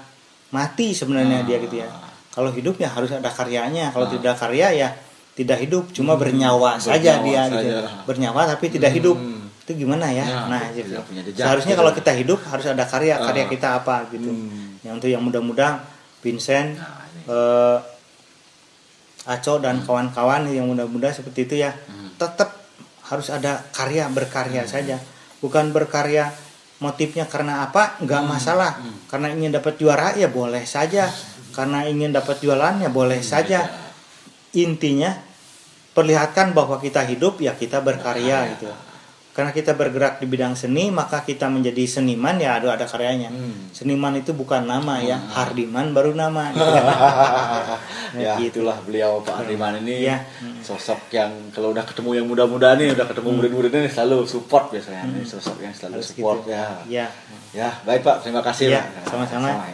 mati sebenarnya Ah. dia gitu ya. Kalau hidup ya harus ada karyanya. Kalau Ah. tidak karya ya tidak hidup, cuma bernyawa saja bernyawa dia gitu. saja. Bernyawa tapi tidak hidup. Hmm. Itu gimana ya? Ya, nah, gitu. Seharusnya gitu. kalau kita hidup harus ada karya. Karya Ah. kita apa gitu. Hmm. Yang untuk yang mudah-mudahan Vincent Nah, eh, Aco dan kawan-kawan yang mudah-mudahan seperti itu ya. Hmm. Tetap harus ada karya berkarya saja. Bukan berkarya motifnya karena apa? nggak masalah. Hmm. Karena ingin dapat juara ya boleh saja. Karena ingin dapat jualan ya boleh saja. Intinya perlihatkan bahwa kita hidup ya kita berkarya Berkarya. gitu. Karena kita bergerak di bidang seni maka kita menjadi seniman ya ada ada karyanya. Hmm. Seniman itu bukan nama ya, Hardiman baru nama. gitu. ya gitu. itulah beliau Pak Ardiman ini Iya. sosok yang kalau udah ketemu yang muda-muda nih udah ketemu murid-muridnya nih selalu support biasanya Ini sosok yang selalu Harus support gitu. ya Ya. ya baik Pak terima kasih Iya, Pak sama-sama.